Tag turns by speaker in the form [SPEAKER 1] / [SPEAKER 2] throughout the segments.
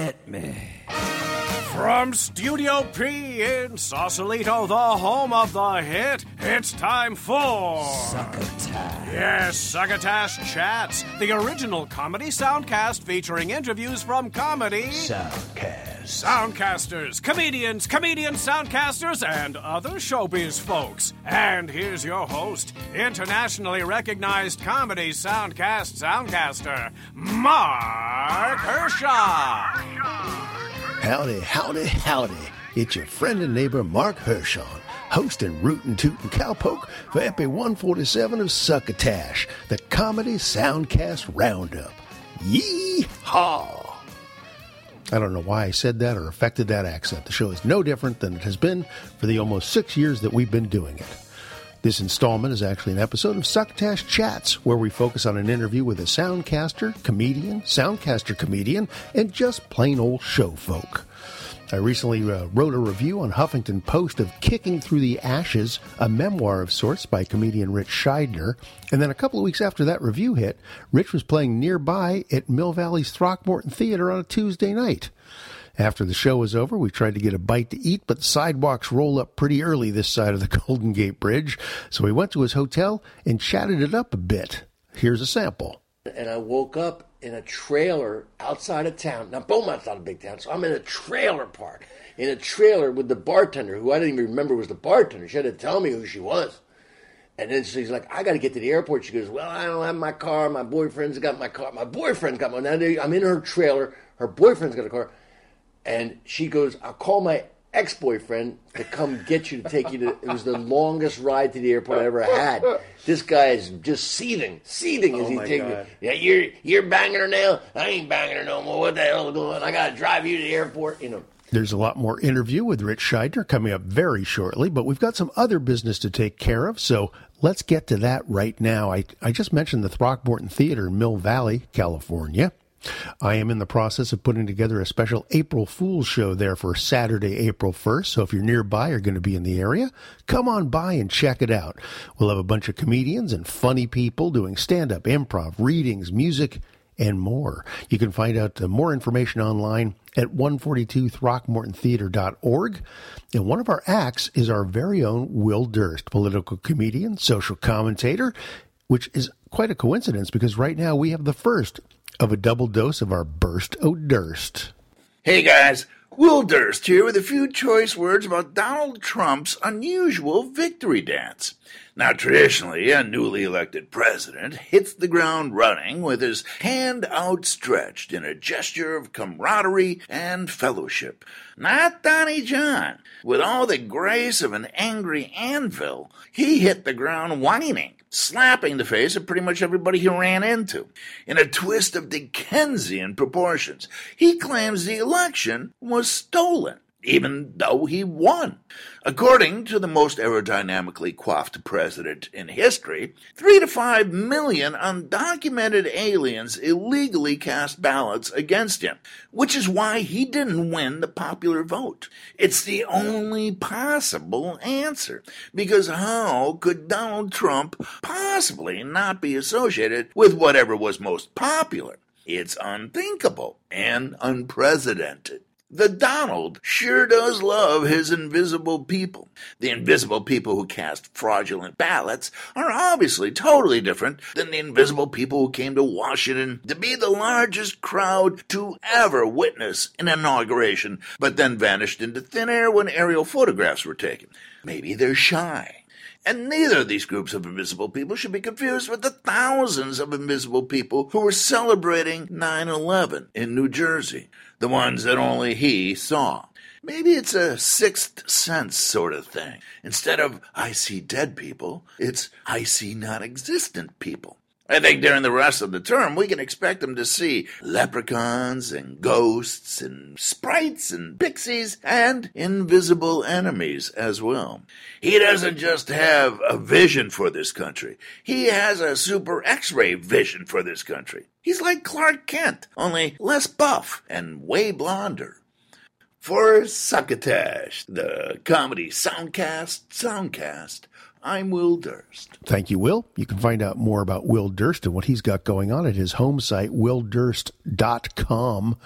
[SPEAKER 1] Hit me.
[SPEAKER 2] From Studio P in Sausalito, the home of the hit, it's time for.
[SPEAKER 1] Succotash.
[SPEAKER 2] Yes, Succotash Chats, the original comedy soundcast featuring interviews from comedy.
[SPEAKER 1] Soundcast.
[SPEAKER 2] Soundcasters, comedians, comedian soundcasters, and other showbiz folks. And here's your host, internationally recognized comedy soundcast soundcaster, Mark Hershon.
[SPEAKER 3] Howdy, howdy, howdy. It's your friend and neighbor Mark Hershon, host and rootin' tootin' cowpoke for Epi 147 of Succotash, the comedy soundcast roundup. Yee-haw! I don't know why I said that or affected that accent. The show is no different than it has been for the almost six years that we've been doing it. This installment is actually an episode of Succotash Chats, where we focus on an interview with a soundcaster, comedian, soundcaster comedian, and just plain old show folk. I recently uh, wrote a review on Huffington Post of Kicking Through the Ashes, a memoir of sorts by comedian Ritch Shydner. And then a couple of weeks after that review hit, Rich was playing nearby at Mill Valley's Throckmorton Theater on a Tuesday night. After the show was over, we tried to get a bite to eat, but the sidewalks roll up pretty early this side of the Golden Gate Bridge, so we went to his hotel and chatted it up a bit. Here's a sample.
[SPEAKER 4] and I woke up in a trailer outside of town. Now, Beaumont's not a big town, so I'm in a trailer park, in a trailer with the bartender, who I didn't even remember was the bartender. She had to tell me who she was. And then she's like, I got to get to the airport. She goes, Well, I don't have my car. My boyfriend's got my car. My boyfriend's got my. Now I'm in her trailer. Her boyfriend's got a car. And she goes, I'll call my ex boyfriend to come get you to take you to. It was the longest ride to the airport I ever had. This guy is just seething, seething as oh he takes me. Yeah, you're you're banging her now. I ain't banging her no more. What the hell is going on? I got to drive you to the airport. You know.
[SPEAKER 3] There's a lot more interview with Ritch Shydner coming up very shortly, but we've got some other business to take care of, so let's get to that right now. I, I just mentioned the Throckmorton Theater in Mill Valley, California. I am in the process of putting together a special April Fool's show there for Saturday, April 1st. So if you're nearby or going to be in the area, come on by and check it out. We'll have a bunch of comedians and funny people doing stand up, improv, readings, music, and more. You can find out uh, more information online at 142throckmortontheater.org. And one of our acts is our very own Will Durst, political comedian, social commentator, which is quite a coincidence because right now we have the first of a double dose of our Burst O' Durst.
[SPEAKER 5] Hey guys, Will Durst here with a few choice words about Donald Trump's unusual victory dance. Now, traditionally, a newly elected president hits the ground running with his hand outstretched in a gesture of camaraderie and fellowship. Not Donnie John. With all the grace of an angry anvil, he hit the ground whining, slapping the face of pretty much everybody he ran into. In a twist of Dickensian proportions, he claims the election was stolen even though he won. According to the most aerodynamically coiffed president in history, three to five million undocumented aliens illegally cast ballots against him, which is why he didn't win the popular vote. It's the only possible answer, because how could Donald Trump possibly not be associated with whatever was most popular? It's unthinkable and unprecedented. The Donald sure does love his invisible people. The invisible people who cast fraudulent ballots are obviously totally different than the invisible people who came to Washington to be the largest crowd to ever witness an inauguration, but then vanished into thin air when aerial photographs were taken. Maybe they're shy. And neither of these groups of invisible people should be confused with the thousands of invisible people who were celebrating 9 11 in New Jersey, the ones that only he saw. Maybe it's a sixth sense sort of thing. Instead of I see dead people, it's I see non existent people. I think during the rest of the term, we can expect them to see leprechauns and ghosts and sprites and pixies and invisible enemies as well. He doesn't just have a vision for this country. He has a super x-ray vision for this country. He's like Clark Kent, only less buff and way blonder. For Succotash, the comedy soundcast soundcast, I'm Will Durst.
[SPEAKER 3] Thank you, Will. You can find out more about Will Durst and what he's got going on at his home site, willdurst.com.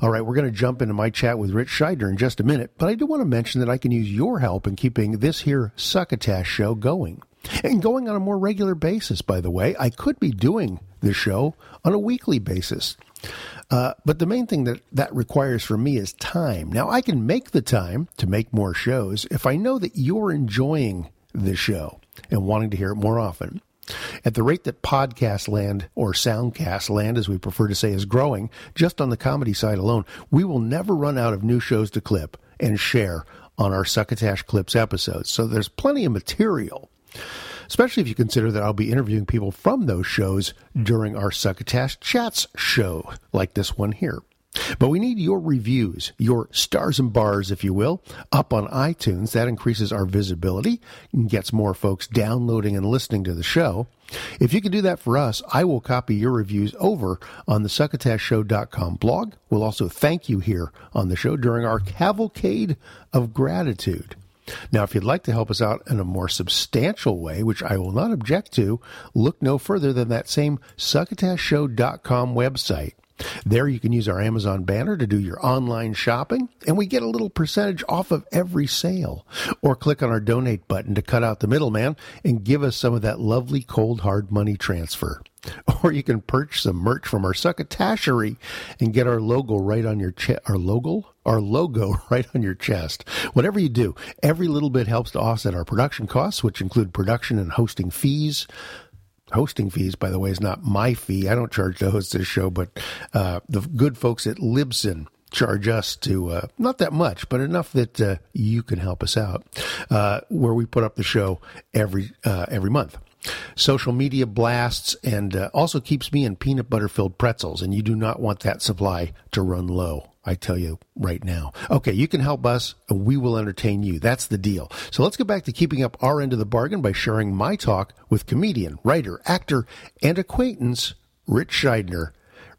[SPEAKER 3] All right, we're going to jump into my chat with Ritch Shydner in just a minute, but I do want to mention that I can use your help in keeping this here Succotash show going. And going on a more regular basis, by the way. I could be doing the show on a weekly basis. Uh, but the main thing that that requires from me is time. Now, I can make the time to make more shows if I know that you're enjoying the show and wanting to hear it more often. At the rate that podcast land, or soundcast land as we prefer to say, is growing, just on the comedy side alone, we will never run out of new shows to clip and share on our Succotash Clips episodes. So there's plenty of material especially if you consider that I'll be interviewing people from those shows during our Succotash Chats show, like this one here. But we need your reviews, your stars and bars, if you will, up on iTunes. That increases our visibility and gets more folks downloading and listening to the show. If you can do that for us, I will copy your reviews over on the succotashshow.com blog. We'll also thank you here on the show during our cavalcade of gratitude. Now, if you'd like to help us out in a more substantial way, which I will not object to, look no further than that same succotashshow.com website. There you can use our Amazon banner to do your online shopping, and we get a little percentage off of every sale. Or click on our donate button to cut out the middleman and give us some of that lovely cold hard money transfer. Or you can purchase some merch from our succotashery and get our logo right on your chest. Our logo? Our logo right on your chest. Whatever you do, every little bit helps to offset our production costs, which include production and hosting fees. Hosting fees, by the way, is not my fee. I don't charge to host this show, but uh, the good folks at Libsyn charge us to uh, not that much, but enough that uh, you can help us out. Uh, where we put up the show every uh, every month social media blasts, and uh, also keeps me in peanut butter filled pretzels. And you do not want that supply to run low. I tell you right now. Okay, you can help us and we will entertain you. That's the deal. So let's get back to keeping up our end of the bargain by sharing my talk with comedian, writer, actor, and acquaintance Ritch Shydner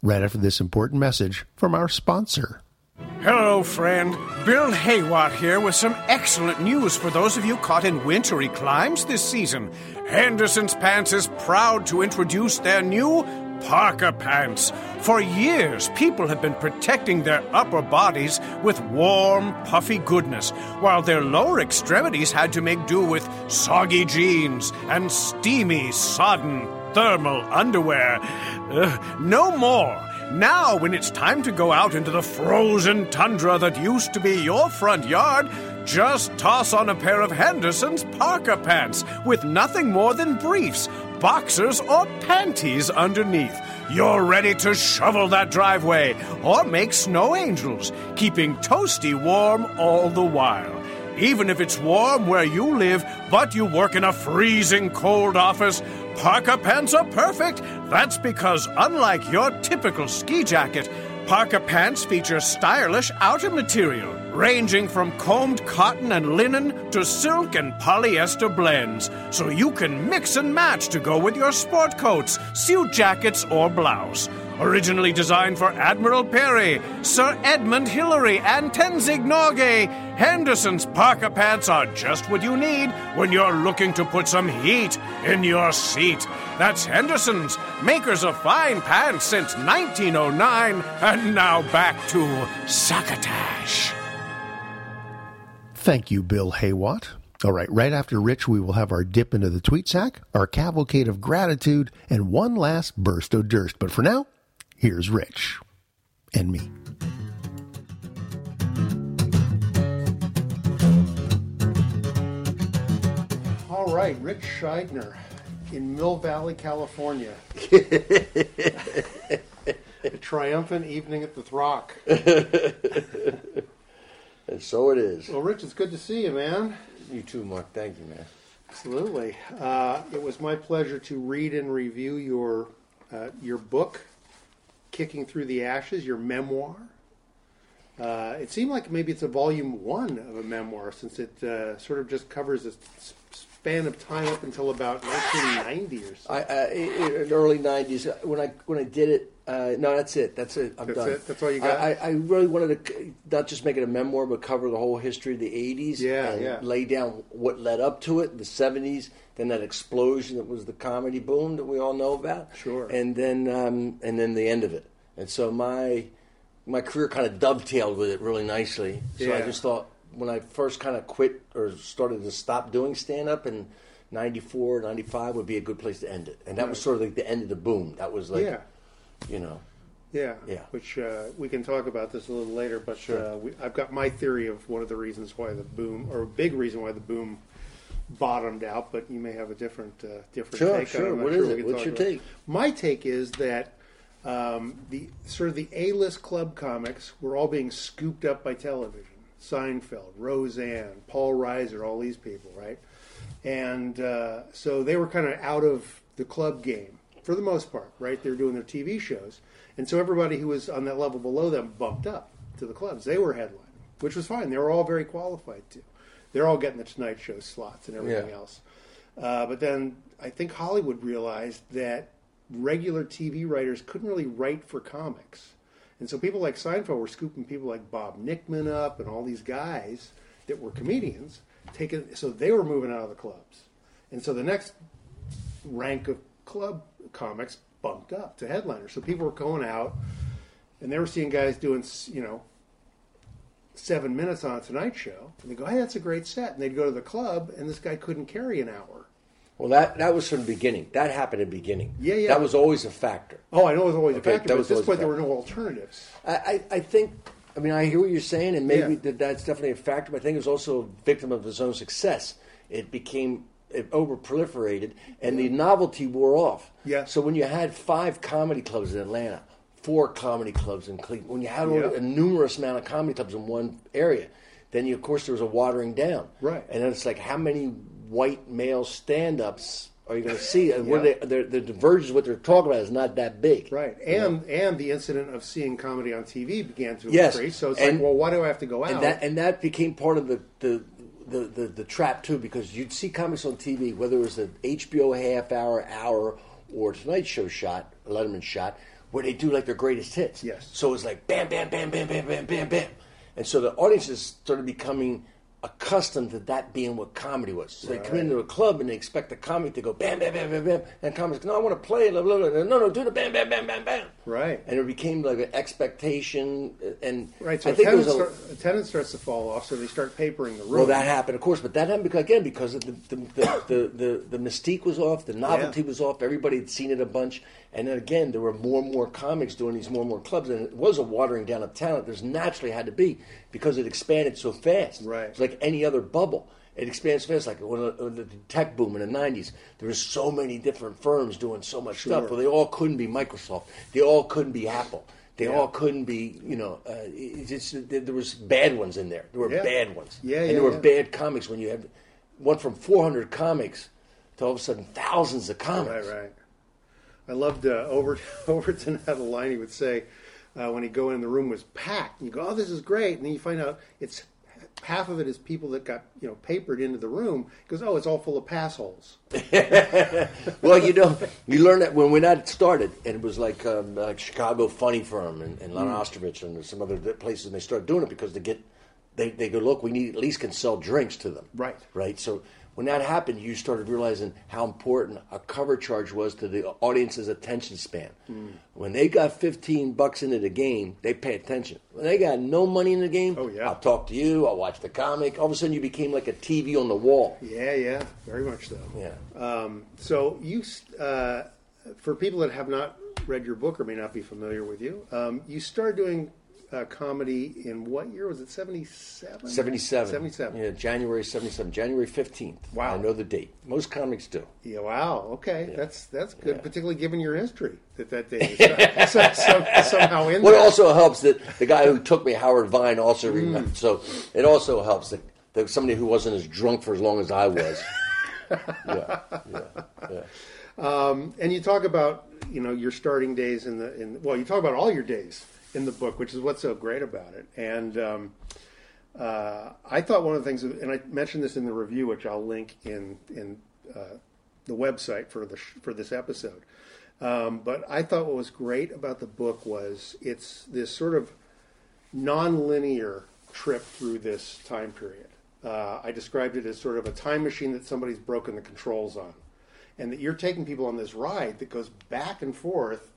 [SPEAKER 3] right after this important message from our sponsor.
[SPEAKER 2] Hello, friend. Bill Haywatt here with some excellent news for those of you caught in wintry climes this season. Henderson's Pants is proud to introduce their new Parka Pants. For years, people have been protecting their upper bodies with warm, puffy goodness, while their lower extremities had to make do with soggy jeans and steamy, sodden thermal underwear. Ugh, no more. Now, when it's time to go out into the frozen tundra that used to be your front yard, just toss on a pair of Henderson's Parka pants with nothing more than briefs, boxers, or panties underneath. You're ready to shovel that driveway or make snow angels, keeping toasty warm all the while. Even if it's warm where you live, but you work in a freezing cold office, Parka pants are perfect. That's because, unlike your typical ski jacket, Parka pants feature stylish outer material, ranging from combed cotton and linen to silk and polyester blends, so you can mix and match to go with your sport coats, suit jackets, or blouse. Originally designed for Admiral Peary, Sir Edmund Hillary, and Tenzing Norgay, Henderson's Parka pants are just what you need when you're looking to put some heat in your seat. That's Henderson's, makers of fine pants since 1909, and now back to Succotash.
[SPEAKER 3] Thank you, Bill Haywatt. All right, right after Rich, we will have our dip into the tweet sack, our cavalcade of gratitude, and one last burst of Durst. But for now, here's Rich and me. All right, Ritch Shydner in Mill Valley, California. A triumphant evening at the Throck.
[SPEAKER 4] And so it is.
[SPEAKER 3] Well, Rich, it's good to see you, man.
[SPEAKER 4] You too, Mark. Thank you, man.
[SPEAKER 3] Absolutely. Uh, it was my pleasure to read and review your uh, your book, "Kicking Through the Ashes," your memoir. Uh, it seemed like maybe it's a volume one of a memoir, since it uh, sort of just covers a span of time up until about 1990 or so.
[SPEAKER 4] I, the early '90s when I when I did it, Uh, no, that's it. That's it. I'm
[SPEAKER 6] That's
[SPEAKER 4] done.
[SPEAKER 6] it? That's all you got?
[SPEAKER 4] I, I I really wanted to not just make it a memoir, but cover the whole history of the '80s.
[SPEAKER 6] Yeah,
[SPEAKER 4] and
[SPEAKER 6] yeah.
[SPEAKER 4] Lay down what led up to it, the '70s, then that explosion that was the comedy boom that we all know about.
[SPEAKER 6] Sure.
[SPEAKER 4] And then um, and then the end of it. And so my my career kind of dovetailed with it really nicely. So I just thought when I first kind of quit or started to stop doing stand up in 94, 95 would be a good place to end it. And that was sort of like the end of the boom. That was like,
[SPEAKER 6] yeah.
[SPEAKER 4] you know.
[SPEAKER 6] Yeah,
[SPEAKER 4] Yeah.
[SPEAKER 6] Which uh, we can talk about this a little later, but uh, we, I've got my theory of one of the reasons why the boom, or a big reason why the boom bottomed out. But you may have a different uh, different
[SPEAKER 4] Sure,
[SPEAKER 6] take.
[SPEAKER 4] sure.
[SPEAKER 6] on it. I'm
[SPEAKER 4] What
[SPEAKER 6] sure
[SPEAKER 4] is it? What's your
[SPEAKER 6] about
[SPEAKER 4] take?
[SPEAKER 6] My take is that um, the sort of the A-list club comics were all being scooped up by television. Seinfeld, Roseanne, Paul Reiser, all these people, right? And uh, so they were kind of out of the club game for the most part, right? They were doing their TV shows. And so everybody who was on that level below them bumped up to the clubs. They were headlining, which was fine. They were all very qualified too. They're all getting the Tonight Show slots and everything
[SPEAKER 4] Yeah.
[SPEAKER 6] else. Uh, but then I think Hollywood realized that regular TV writers couldn't really write for comics. And so people like Seinfeld were scooping people like Bob Nickman up and all these guys that were comedians, taking so they were moving out of the clubs. And so the next rank of club comics bumped up to headliners. So people were going out and they were seeing guys doing, you know, seven minutes on a Tonight Show. And they go, hey, that's a great set. And they'd go to the club and this guy couldn't carry an hour.
[SPEAKER 4] Well, that that was from the beginning. That happened in the beginning.
[SPEAKER 6] Yeah, yeah.
[SPEAKER 4] That was always a factor.
[SPEAKER 6] Oh, I know it was always
[SPEAKER 4] Okay,
[SPEAKER 6] a factor,
[SPEAKER 4] that
[SPEAKER 6] but
[SPEAKER 4] was
[SPEAKER 6] at this point there were no alternatives.
[SPEAKER 4] I, I, I think. I mean, I hear what you're saying, and maybe
[SPEAKER 6] Yeah.
[SPEAKER 4] that that's definitely a factor. But I think it was also a victim of his own success. It became it over proliferated, and the novelty wore off.
[SPEAKER 6] Yeah.
[SPEAKER 4] So when you had five comedy clubs in Atlanta, four comedy clubs in Cleveland, when you had
[SPEAKER 6] Yeah.
[SPEAKER 4] a numerous amount of comedy clubs in one area, then you, of course there was a watering down.
[SPEAKER 6] Right.
[SPEAKER 4] And then it's like, how many white male stand ups are you going to see? And
[SPEAKER 6] yeah.
[SPEAKER 4] they, the divergence, what they're talking about, is not that big.
[SPEAKER 6] Right. And you know? and the incident of seeing comedy on TV began to
[SPEAKER 4] yes.
[SPEAKER 6] increase. So it's
[SPEAKER 4] and,
[SPEAKER 6] like, well, why do I have to go out?
[SPEAKER 4] And that, and that became part of the, the the, the, the, trap, too, because you'd see comics on TV, whether it was the HBO half hour, hour, or Tonight Show shot, Letterman shot, where they do like their greatest hits.
[SPEAKER 6] Yes.
[SPEAKER 4] So it's like bam, bam, bam, bam, bam, bam, bam, bam. And so the audiences started becoming – accustomed to that being what comedy was so they come into a club and they expect the comic to go bam bam bam bam bam and comics no I want to play blah, blah, blah. no no do the bam bam bam bam bam
[SPEAKER 6] Right.
[SPEAKER 4] and it became like an expectation and
[SPEAKER 6] right. So
[SPEAKER 4] I think
[SPEAKER 6] attendance,
[SPEAKER 4] a,
[SPEAKER 6] start, attendance starts to fall off, so they start papering the room.
[SPEAKER 4] well, that happened, of course, but that happened because, again because of the the, the, the, the the mystique was off, the novelty
[SPEAKER 6] Yeah.
[SPEAKER 4] was off. Everybody had seen it a bunch, and then again, there were more and more comics doing these more and more clubs, and it was a watering down of talent. There's naturally had to be because it expanded so fast.
[SPEAKER 6] Right.
[SPEAKER 4] it's like any other bubble. It expands fast, like when the, the tech boom in the '90s. There was so many different firms doing so much
[SPEAKER 6] Sure.
[SPEAKER 4] stuff. but they all couldn't be Microsoft. They all couldn't be Apple. They
[SPEAKER 6] Yeah.
[SPEAKER 4] all couldn't be, you know, uh, it, it's there there was bad ones in there. There were
[SPEAKER 6] Yeah.
[SPEAKER 4] bad ones.
[SPEAKER 6] Yeah,
[SPEAKER 4] and
[SPEAKER 6] yeah,
[SPEAKER 4] there were bad comics when you had went from 400 comics to all of a sudden thousands of comics.
[SPEAKER 6] Right, right. I loved uh, Over, Overton had a line he would say uh, when he'd go in the room was packed. And you go, oh, this is great. And then you find out it's half of it is people that got you know papered into the room. He goes, oh, it's all full of pass holes.
[SPEAKER 4] Well, you know, you learn that when we not started, and it was like um, like Chicago Funny Firm and, and Lon
[SPEAKER 6] Mm.
[SPEAKER 4] Ostrovich and some other places, and they started doing it because they get they they go look, we need at least can sell drinks to them,
[SPEAKER 6] Right.
[SPEAKER 4] Right. So when that happened, you started realizing how important a cover charge was to the audience's attention span.
[SPEAKER 6] Mm.
[SPEAKER 4] When they got fifteen bucks into the game, they pay attention. When they got no money in the game,
[SPEAKER 6] Oh, yeah.
[SPEAKER 4] I'll talk to you, I'll watch the comic. All of a sudden, you became like a TV on the wall.
[SPEAKER 6] Yeah, yeah, very much so.
[SPEAKER 4] Yeah.
[SPEAKER 6] Um, so you, uh, for people that have not read your book or may not be familiar with you, um, you started doing uh, comedy in what year was it? Seventy seven.
[SPEAKER 4] 77.
[SPEAKER 6] Seventy seven.
[SPEAKER 4] Yeah, January 77. January 15th.
[SPEAKER 6] Wow.
[SPEAKER 4] I know the date. Most comics do.
[SPEAKER 6] Yeah, wow. Okay, that's that's good,
[SPEAKER 4] Yeah.
[SPEAKER 6] particularly given your history that that day is so- some- somehow in
[SPEAKER 4] Well,
[SPEAKER 6] there.
[SPEAKER 4] also helps that the guy who took me, Howard Vine, also
[SPEAKER 6] Mm.
[SPEAKER 4] remembered. So it also helps that, that somebody who wasn't as drunk for as long as I was. yeah, yeah, yeah.
[SPEAKER 6] and you talk about you know your starting days in the in well you talk about all your days in the book which is what's so great about it. And um, uh, I thought one of the things and I mentioned this in the review which I'll link in in uh, the website for the sh- for this episode. Um, but I thought what was great about the book was it's this sort of non-linear trip through this time period. Uh, I described it as sort of a time machine that somebody's broken the controls on, and that you're taking people on this ride that goes back and forth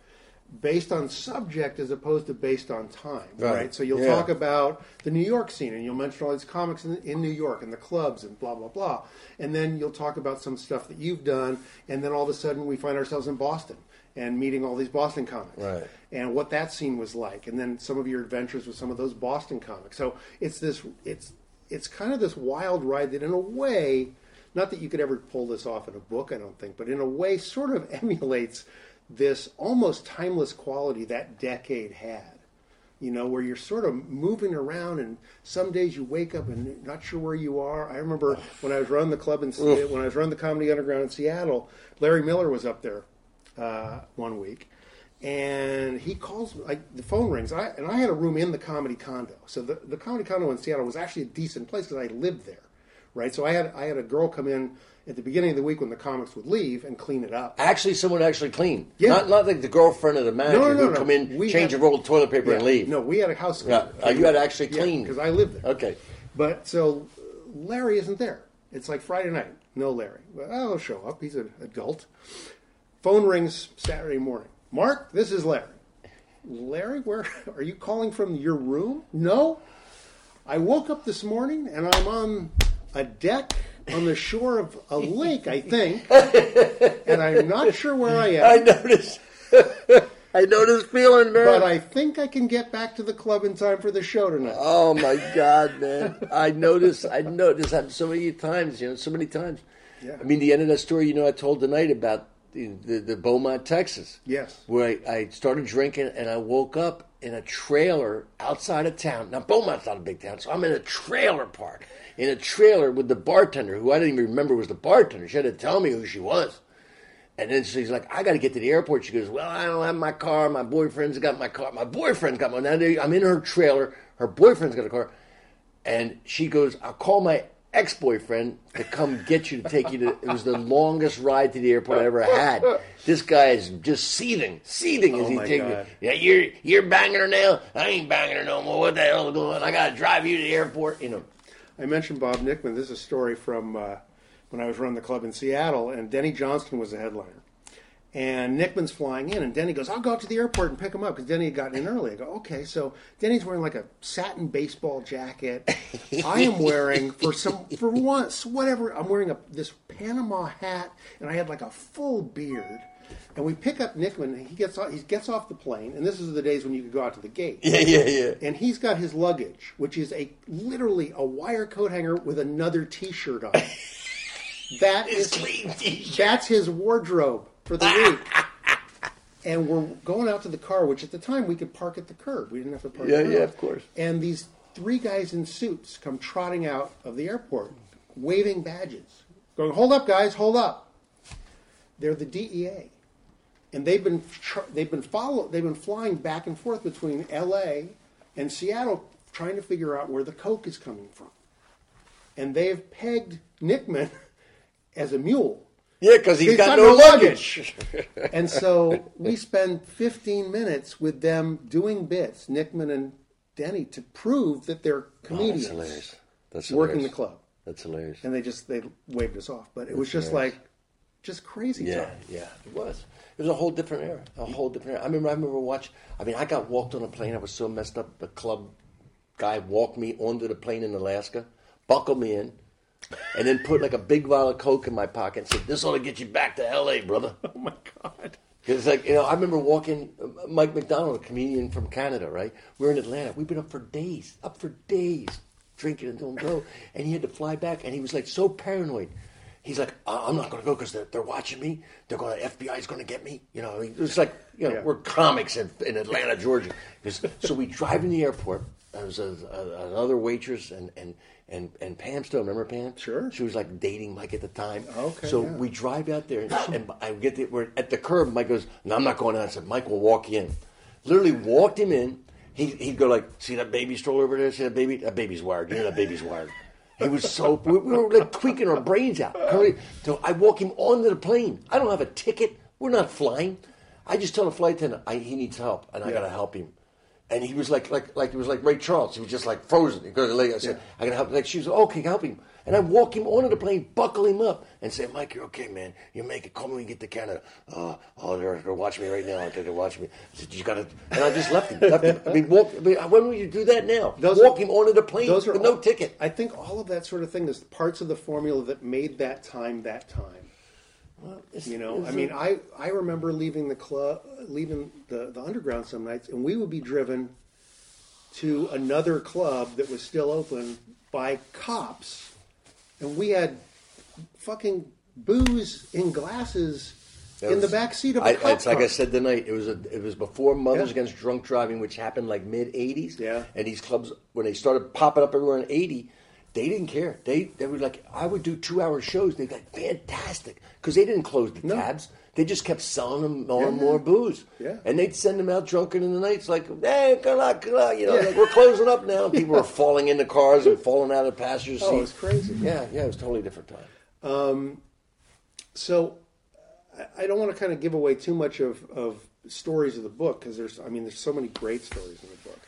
[SPEAKER 6] based on subject as opposed to based on time, right?
[SPEAKER 4] Right.
[SPEAKER 6] So you'll
[SPEAKER 4] Yeah.
[SPEAKER 6] talk about the New York scene, and you'll mention all these comics in, in New York and the clubs and blah blah blah, and then you'll talk about some stuff that you've done, and then all of a sudden we find ourselves in Boston and meeting all these Boston comics,
[SPEAKER 4] Right.
[SPEAKER 6] and what that scene was like, and then some of your adventures with some of those Boston comics. So it's this, it's it's kind of this wild ride that, in a way, not that you could ever pull this off in a book, I don't think, but in a way, sort of emulates this almost timeless quality that decade had. You know, where you're sort of moving around, and some days you wake up and not sure where you are. I remember when I was running the club in when I was running the Comedy Underground in Seattle, Larry Miller was up there uh, one week, and he calls like the phone rings. I, and I had a room in the comedy condo, so the the comedy condo in Seattle was actually a decent place because I lived there, right? So I had I had a girl come in at the beginning of the week when the comics would leave and clean it up.
[SPEAKER 4] Actually, someone actually clean.
[SPEAKER 6] Yeah.
[SPEAKER 4] Not not like the girlfriend of the manager
[SPEAKER 6] No, no, no,
[SPEAKER 4] who
[SPEAKER 6] no.
[SPEAKER 4] come in,
[SPEAKER 6] We
[SPEAKER 4] change
[SPEAKER 6] had-
[SPEAKER 4] a roll of toilet paper and leave.
[SPEAKER 6] No, we had a house.
[SPEAKER 4] Yeah. Uh, you had to actually clean.
[SPEAKER 6] because I lived there.
[SPEAKER 4] Okay.
[SPEAKER 6] But so Larry isn't there. It's like Friday night. No Larry. Well, I'll show up. He's an adult. Phone rings Saturday morning. Mark, this is Larry. Larry, where are you calling from your room? No. I woke up this morning and I'm on a deck on the shore of a lake, I think, and I'm not sure where I am.
[SPEAKER 4] I noticed. I know this feeling, man.
[SPEAKER 6] but I think I can get back to the club in time for the show tonight.
[SPEAKER 4] Oh my God, man! I noticed. I noticed that so many times. You know, so many times.
[SPEAKER 6] Yeah.
[SPEAKER 4] I mean, the end of that story. You know, I told tonight about the, the, the Beaumont, Texas.
[SPEAKER 6] Yes.
[SPEAKER 4] Where I, I started drinking and I woke up in a trailer outside of town. Now Beaumont's not a big town, so I'm in a trailer park. In a trailer with the bartender, who I didn't even remember was the bartender. She had to tell me who she was. And then she's like, I got to get to the airport. She goes, Well, I don't have my car. My boyfriend's got my car. My boyfriend's got my. Now I'm in her trailer. Her boyfriend's got a car. And she goes, I'll call my ex boyfriend to come get you to take you to. It was the longest ride to the airport I ever had. This guy is just seething, seething as
[SPEAKER 6] Oh
[SPEAKER 4] he takes me. Yeah, you're you're banging her now. I ain't banging her no more. What the hell is going on? I got to drive you to the airport. You know.
[SPEAKER 6] I mentioned Bob Nickman. This is a story from uh, when I was running the club in Seattle, and Denny Johnston was the headliner. And Nickman's flying in, and Denny goes, I'll go out to the airport and pick him up because Denny had gotten in early. I go, okay. So Denny's wearing like a satin baseball jacket. I am wearing, for some, for once, whatever, I'm wearing a this Panama hat, and I had like a full beard. And we pick up Nickman, and he gets off, he gets off the plane, and this is the days when you could go out to the gate
[SPEAKER 4] Yeah, yeah, yeah.
[SPEAKER 6] and he's got his luggage, which is a literally a wire coat hanger with another T-shirt on. That
[SPEAKER 4] His
[SPEAKER 6] is that's his wardrobe for the week. and we're going out to the car, which at the time we could park at the curb. We didn't have to park.
[SPEAKER 4] Yeah,
[SPEAKER 6] the
[SPEAKER 4] yeah, of course.
[SPEAKER 6] And these three guys in suits come trotting out of the airport, waving badges, going, "Hold up, guys! Hold up!" They're the DEA and they've been they've been follow they've been flying back and forth between L.A. and Seattle trying to figure out where the coke is coming from, and they've pegged Nickman as a mule.
[SPEAKER 4] Yeah, because he's
[SPEAKER 6] He's
[SPEAKER 4] got,
[SPEAKER 6] got
[SPEAKER 4] no
[SPEAKER 6] no
[SPEAKER 4] luggage.
[SPEAKER 6] And so we spend 15 minutes with them doing bits, Nickman and Denny, to prove that they're
[SPEAKER 4] Oh, that's
[SPEAKER 6] comedians
[SPEAKER 4] hilarious. That's
[SPEAKER 6] working
[SPEAKER 4] hilarious.
[SPEAKER 6] the club.
[SPEAKER 4] That's hilarious.
[SPEAKER 6] And they just they waved us off, but it was just
[SPEAKER 4] hilarious.
[SPEAKER 6] like just crazy
[SPEAKER 4] Yeah,
[SPEAKER 6] time.
[SPEAKER 4] yeah, it was. It was a whole different era. A whole different era. I remember. I remember watching I mean, I got walked on a plane. I was so messed up. The club guy walked me onto the plane in Alaska, buckled me in, and then put like a big vial of coke in my pocket and said, "This ought to get you back to L.A., brother."
[SPEAKER 6] Oh my god.
[SPEAKER 4] Because like you know, I remember walking uh, Mike MacDonald, a comedian from Canada, right? We're in Atlanta. We've been up for days, up for days, drinking and doing blow, and he had to fly back, and he was like so paranoid. He's like, "Uh, I'm not going to go because they're, they're watching me. They're going to FBI's going to get me. You know, I mean, it was like you know
[SPEAKER 6] Yeah.
[SPEAKER 4] we're comics in, in Atlanta, Georgia. so we drive in the airport. There was a, a, another waitress and and and and Pam still remember Pam?
[SPEAKER 6] Sure.
[SPEAKER 4] She was like dating Mike at the time.
[SPEAKER 6] Okay,
[SPEAKER 4] So
[SPEAKER 6] yeah.
[SPEAKER 4] we drive out there, and, and I get the, we're at the curb. Mike goes, "No, I'm not going out." I said, "Mike will walk you in." Literally walked him in. He, he'd go like, "See that baby stroller over there? See that baby? That baby's wired. You know that baby's wired." He was so we, we were like tweaking our brains out. So I walk him onto the plane. I don't have a ticket. We're not flying. I just tell the flight attendant I, he needs help, and I gotta help him. And he was like, like, like it was like Ray Charles. He was just like frozen. He goes to the lady. I said, I gotta help. Like she was, like, okay, help him. And I walk him onto the plane, buckle him up, and say, Mike, you're okay, man. You make it. Call me when you get to Canada. Oh, oh, they're, they're watching me right now. They're watching me. I said, you gotta. And I just left him. Left him. I mean, walk. I mean, when will you do that now? walk him onto the plane
[SPEAKER 6] those are
[SPEAKER 4] with no ticket.
[SPEAKER 6] I think all of that sort of thing is parts of the formula that made that time that time.
[SPEAKER 4] It's-
[SPEAKER 6] You know,
[SPEAKER 4] it's
[SPEAKER 6] I
[SPEAKER 4] a-
[SPEAKER 6] mean, I, I remember leaving the club, leaving the, the underground some nights, and we would be driven to another club that was still open by cops, and we had fucking booze in glasses
[SPEAKER 4] That
[SPEAKER 6] in the back seat of a
[SPEAKER 4] I,
[SPEAKER 6] cop
[SPEAKER 4] it's like. I said tonight. It was a, it was before Mothers
[SPEAKER 6] Yeah.
[SPEAKER 4] Against Drunk Driving, which happened like mid '80s.
[SPEAKER 6] Yeah.
[SPEAKER 4] And these clubs, when they started popping up everywhere in '80, they didn't care. They they were like, I would do two hour shows. They'd be like, fantastic, because they didn't close the
[SPEAKER 6] No.
[SPEAKER 4] tabs. They just kept selling them more and more booze.
[SPEAKER 6] Yeah.
[SPEAKER 4] And they'd send them out drunken in the night. It's like, hey, good luck, good luck. You know,
[SPEAKER 6] Yeah.
[SPEAKER 4] like, we're closing up now. People were falling into cars and falling out of the passenger seats.
[SPEAKER 6] Oh, it was crazy.
[SPEAKER 4] Yeah, yeah, it was a totally different time.
[SPEAKER 6] Um, so I- I don't want to kind of give away too much of, of stories of the book because there's, I mean, there's so many great stories in the book.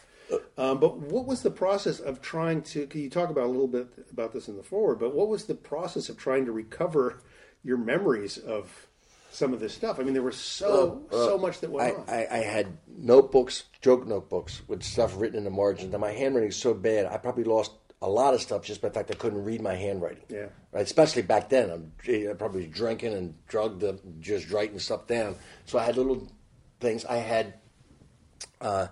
[SPEAKER 6] Um, but what was the process of trying to? Can you talk about a little bit about this in the forward? But what was the process of trying to recover your memories of some of this stuff? I mean, there was so so much that went
[SPEAKER 4] I,
[SPEAKER 6] on.
[SPEAKER 4] I, I had notebooks, joke notebooks with stuff written in the margins. And my handwriting is so bad, I probably lost a lot of stuff just by the fact I couldn't read my handwriting.
[SPEAKER 6] Yeah.
[SPEAKER 4] Right. Especially back then, I'm I probably drinking and drugged, up, just writing stuff down. So I had little things. I had, uh,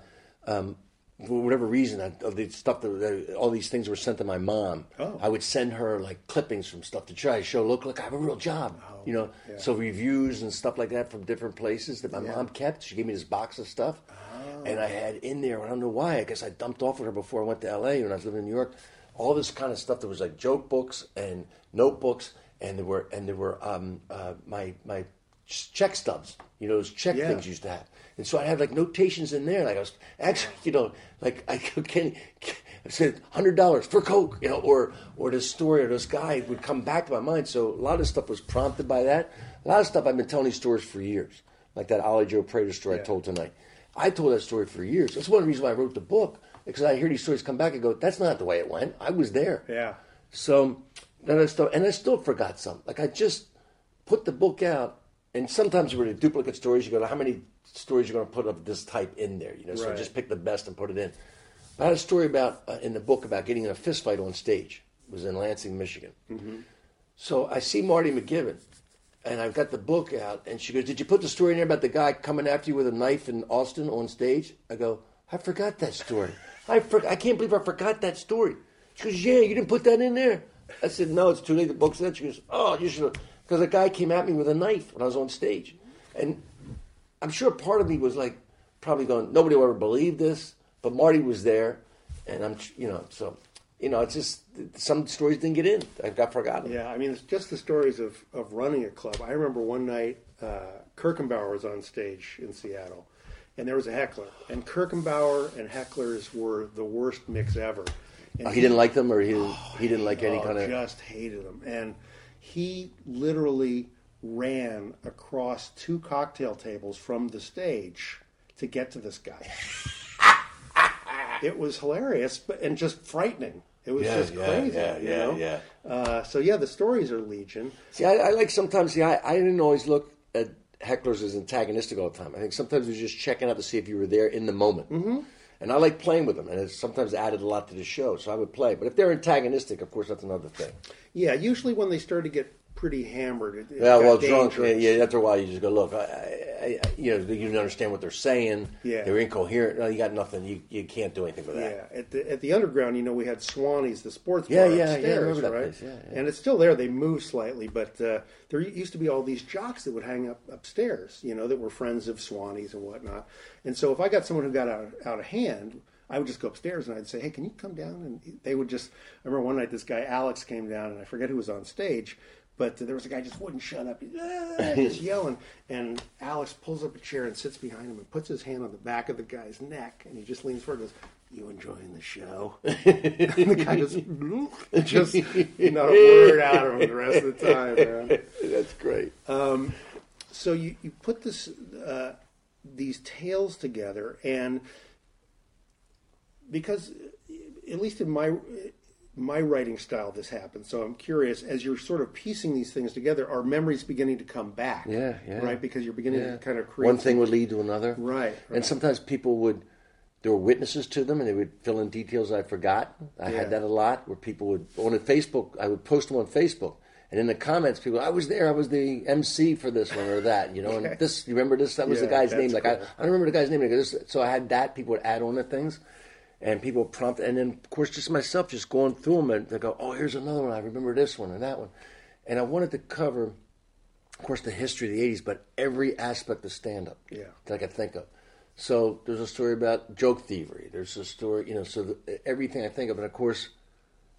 [SPEAKER 4] um, for whatever reason, I, of the stuff that all these things were sent to my mom.
[SPEAKER 6] Oh.
[SPEAKER 4] I would send her like clippings from stuff to try to show, look, look, I have a real job. you know,
[SPEAKER 6] yeah.
[SPEAKER 4] so reviews and stuff like that from different places that my mom kept. She gave me this box of stuff, and I had in there. I don't know why. I guess I dumped off with her before I went to L.A. when I was living in New York. All this kind of stuff. There was like joke books and notebooks, and there were and there were um, uh, my my check stubs. You know, those check
[SPEAKER 6] Yeah.
[SPEAKER 4] things you used to have. And so I had like notations in there. Like I was actually, you know, like I can I said hundred dollars for Coke, you know, or or this story or this guy would come back to my mind. So a lot of stuff was prompted by that. A lot of stuff I've been telling these stories for years, like that Ollie Joe Prater story I told tonight. I told that story for years. That's one of the reasons why I wrote the book because I hear these stories come back and go, "That's not the way it went. I was there."
[SPEAKER 6] yeah.
[SPEAKER 4] So then I still and I still forgot some. Like I just put the book out, and sometimes with the duplicate stories, you go, how many stories you're going to put of this type in there? You know, so
[SPEAKER 6] Right.
[SPEAKER 4] just pick the best and put it in. I had a story about uh, in the book about getting in a fist fight on stage. It was in Lansing, Michigan. So I see Marty McGibbon, and I've got the book out, and she goes, "Did you put the story in there about the guy coming after you with a knife in Austin on stage?" I go, "I forgot that story. I for- I can't believe I forgot that story." She goes, "Yeah, you didn't put that in there." I said, "No, it's too late. The book's in." She goes, "Oh, you should," because a guy came at me with a knife when I was on stage, and I'm sure part of me was like, probably going, nobody will ever believe this, but Marty was there, and I'm, you know, so, you know, it's just some stories didn't get in. I got forgotten.
[SPEAKER 6] Yeah, I mean, it's just the stories of, of running a club. I remember one night, uh, Kirkenbauer was on stage in Seattle, and there was a heckler. And Kirkenbauer and hecklers were the worst mix ever.
[SPEAKER 4] Oh, he didn't like them, or he didn't, he didn't like any
[SPEAKER 6] oh,
[SPEAKER 4] kind of.
[SPEAKER 6] just hated them. And he literally ran across two cocktail tables from the stage to get to this guy. it was hilarious, but and just frightening. It was
[SPEAKER 4] Yeah,
[SPEAKER 6] just
[SPEAKER 4] yeah,
[SPEAKER 6] crazy.
[SPEAKER 4] yeah,
[SPEAKER 6] you
[SPEAKER 4] yeah,
[SPEAKER 6] know?
[SPEAKER 4] yeah.
[SPEAKER 6] Uh, so yeah, the stories are legion.
[SPEAKER 4] See, I, I like sometimes. See, I, I didn't always look at hecklers as antagonistic all the time. I think sometimes it was just checking out to see if you were there in the moment. Mm-hmm. And I like playing with them, and it sometimes added a lot to the show. So I would play. But if they're antagonistic, of course, that's another thing.
[SPEAKER 6] Yeah, usually when they start to get pretty hammered, it, it
[SPEAKER 4] Yeah, well, drunk. Yeah, yeah, after a while, you just go, look, I, I, I, you know, you don't understand what they're saying.
[SPEAKER 6] Yeah.
[SPEAKER 4] they're incoherent. No, you got nothing. You you can't do anything with that.
[SPEAKER 6] Yeah, at the at the underground, you know, we had Swannie's, the sports
[SPEAKER 4] Yeah,
[SPEAKER 6] bar
[SPEAKER 4] yeah, yeah,
[SPEAKER 6] upstairs,
[SPEAKER 4] that
[SPEAKER 6] right?
[SPEAKER 4] yeah, yeah.
[SPEAKER 6] And it's still there. They moved slightly, but uh, there used to be all these jocks that would hang up upstairs, you know, that were friends of Swannie's and whatnot. And so if I got someone who got out out of hand, I would just go upstairs and I'd say, "Hey, can you come down?" And they would just. I remember one night this guy Alex came down, and I forget who was on stage. But there was a guy just wouldn't shut up, He's, "Ah," just yelling. And Alex pulls up a chair and sits behind him and puts his hand on the back of the guy's neck, and he just leans forward and goes, "You enjoying the show?" and the guy just, just not a word out of him the rest of the time, man.
[SPEAKER 4] That's great.
[SPEAKER 6] So you, you put this uh, these tales together, and because at least in my my writing style, this happened. So I'm curious, as you're sort of piecing these things together, are memories beginning to come back?
[SPEAKER 4] Yeah, yeah.
[SPEAKER 6] Right, because you're beginning
[SPEAKER 4] Yeah.
[SPEAKER 6] to kind of create
[SPEAKER 4] One thing would lead to another.
[SPEAKER 6] Right, right.
[SPEAKER 4] And sometimes people would, there were witnesses to them and they would fill in details I forgot. I
[SPEAKER 6] Yeah.
[SPEAKER 4] had that a lot where people would, on Facebook, I would post them on Facebook. And in the comments, people, I was there, I was the MC for this one or that, you know,
[SPEAKER 6] Okay.
[SPEAKER 4] and this, you remember this? That was
[SPEAKER 6] Yeah,
[SPEAKER 4] the guy's name. Like, I,
[SPEAKER 6] cool.
[SPEAKER 4] I don't remember the guy's name. So I had that, people would add on to things. And people prompt, and then of course just myself just going through them, and they go, "Oh, here's another one. I remember this one and that one." And I wanted to cover, of course, the history of the '80s, but every aspect of stand-up
[SPEAKER 6] Yeah.
[SPEAKER 4] that I could think of. So there's a story about joke thievery. There's a story, you know, so the, everything I think of, and of course,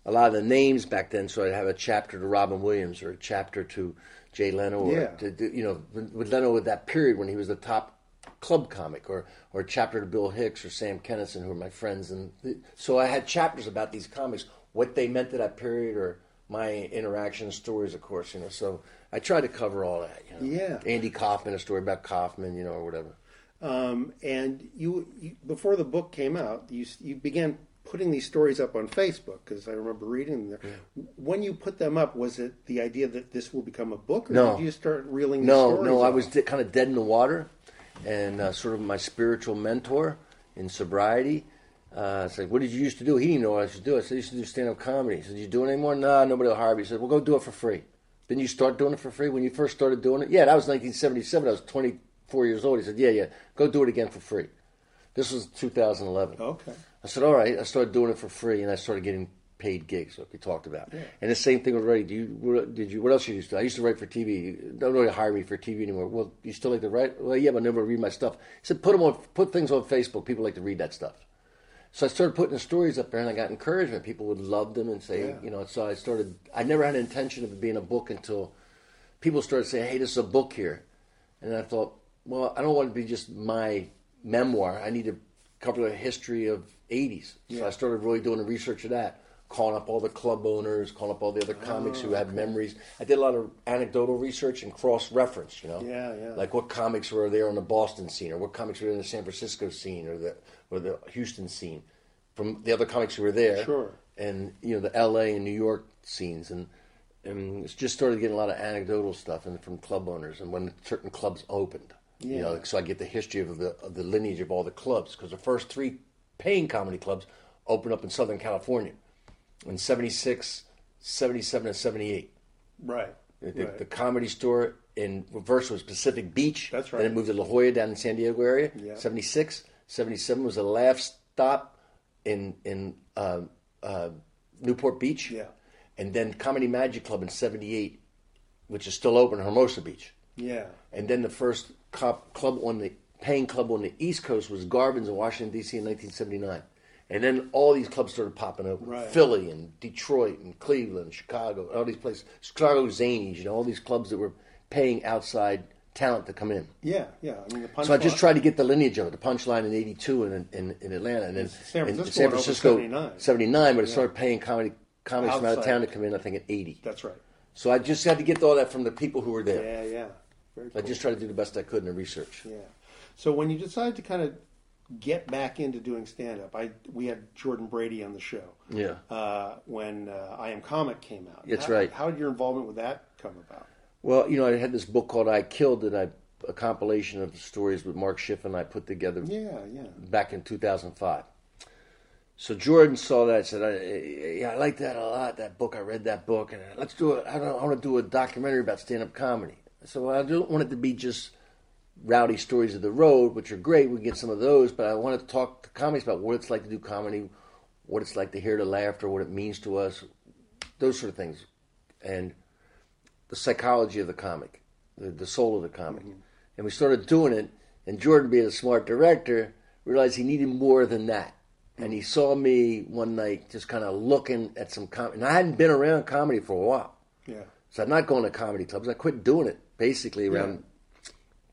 [SPEAKER 4] a lot of the names back then. So I'd have a chapter to Robin Williams or a chapter to Jay Leno, or
[SPEAKER 6] Yeah.
[SPEAKER 4] to, you know, with with Leno with that period when he was the top club comic, or or a chapter to Bill Hicks or Sam Kinison, who are my friends. And th- so I had chapters about these comics, what they meant to that period, or my interaction stories, of course, you know. So I tried to cover all that. You know.
[SPEAKER 6] Yeah.
[SPEAKER 4] Andy Kaufman, a story about Kaufman, you know, or whatever.
[SPEAKER 6] Um, and you, you, before the book came out, you you began putting these stories up on Facebook because I remember reading them there. When you put them up, was it the idea that this will become a book, or
[SPEAKER 4] No.
[SPEAKER 6] did you start reeling?
[SPEAKER 4] No,
[SPEAKER 6] stories
[SPEAKER 4] no, I was de- kind of dead in the water, and uh, sort of my spiritual mentor in sobriety. Uh, it's like, what did you used to do? He didn't know what I used to do. I said, I used to do stand up comedy. He said, you do it anymore? Nah, nobody will hire me. He said, well, go do it for free. Didn't you start doing it for free when you first started doing it? Yeah, that was 1977. I was 24 years old. He said, yeah, yeah, go do it again for free. This was 2011.
[SPEAKER 6] okay.
[SPEAKER 4] I said, all right. I started doing it for free, and I started getting paid gigs, like we talked about. And the same thing with writing. Do you, did you? What else you used to? I used to write for TV. Don't really hire me for TV anymore. Well, you still like to write? Well, yeah, but nobody read my stuff. He said, put them on, put things on Facebook. People like to read that stuff. So I started putting the stories up there, and I got encouragement. People would love them and say,
[SPEAKER 6] Yeah.
[SPEAKER 4] you know. So I started. I never had an intention of it being a book until people started saying, "Hey, this is a book here," and I thought, well, I don't want it to be just my memoir. I need to cover the history of '80s. So I started really doing the research of that, calling up all the club owners, calling up all the other oh, comics
[SPEAKER 6] Oh,
[SPEAKER 4] who had memories. I did a lot of anecdotal research and cross reference. You know,
[SPEAKER 6] Yeah, yeah.
[SPEAKER 4] like what comics were there on the Boston scene, or what comics were in the San Francisco scene, or the or the Houston scene, from the other comics who were there
[SPEAKER 6] Sure.
[SPEAKER 4] and you know the L.A. and New York scenes, and and it's just started getting a lot of anecdotal stuff and from club owners, and when certain clubs opened, Yeah. you know, so I get the history of the of the lineage of all the clubs because the first three paying comedy clubs opened up in Southern California in 76, 77, and 78.
[SPEAKER 6] Right.
[SPEAKER 4] The,
[SPEAKER 6] right.
[SPEAKER 4] the comedy store in reverse was Pacific Beach.
[SPEAKER 6] That's right.
[SPEAKER 4] Then it moved to La Jolla down in San Diego area.
[SPEAKER 6] Yeah.
[SPEAKER 4] 76. 77 was a laugh stop in in uh, uh, Newport Beach.
[SPEAKER 6] Yeah.
[SPEAKER 4] And then Comedy Magic Club in 78, which is still open in Hermosa Beach.
[SPEAKER 6] yeah.
[SPEAKER 4] And then the first cop, club on the paying club on the East Coast was Garvin's in Washington D.C. in 1979, and then all these clubs started popping open:
[SPEAKER 6] Right.
[SPEAKER 4] Philly and Detroit and Cleveland, Chicago, all these places. Chicago Zanies, you know, all these clubs that were paying outside talent to come in.
[SPEAKER 6] Yeah. Yeah. I mean, the punch
[SPEAKER 4] So I just tried to get the lineage of it. The punchline in '82 in, in in Atlanta, and then
[SPEAKER 6] San Francisco
[SPEAKER 4] San Francisco
[SPEAKER 6] 79.
[SPEAKER 4] 79, but it started paying comedy comics from out of town to come in. I think at 80.
[SPEAKER 6] That's right.
[SPEAKER 4] So I just had to get all that from the people who were there.
[SPEAKER 6] Yeah. Yeah. Very
[SPEAKER 4] I just tried to do the best I could in the research.
[SPEAKER 6] Yeah. So when you decided to kind of get back into doing stand up, I we had Jordan Brady on the show.
[SPEAKER 4] Yeah.
[SPEAKER 6] Uh, when uh, I Am Comic came out.
[SPEAKER 4] That's
[SPEAKER 6] How-
[SPEAKER 4] right.
[SPEAKER 6] How did your involvement with that come about?
[SPEAKER 4] Well, you know, I had this book called "I Killed" that I a compilation of stories with Mark Schiff and I put together
[SPEAKER 6] Yeah. Yeah.
[SPEAKER 4] back in 2005. So Jordan saw that, and said, I, "Yeah, I like that a lot. That book. I read that book, and uh, let's do it. I, don't, I want to do a documentary about stand-up comedy." So I don't want it to be just rowdy stories of the road, which are great. We get some of those, but I want to talk to comics about what it's like to do comedy, what it's like to hear the laughter, what it means to us, those sort of things, and the psychology of the comic, the, the soul of the comic. Mm-hmm. And we started doing it, and Jordan, being a smart director, realized he needed more than that. And he mm-hmm. saw me one night just kind of looking at some comedy. And I hadn't been around comedy for a while.
[SPEAKER 6] Yeah.
[SPEAKER 4] So I'm not going to comedy clubs. I quit doing it basically around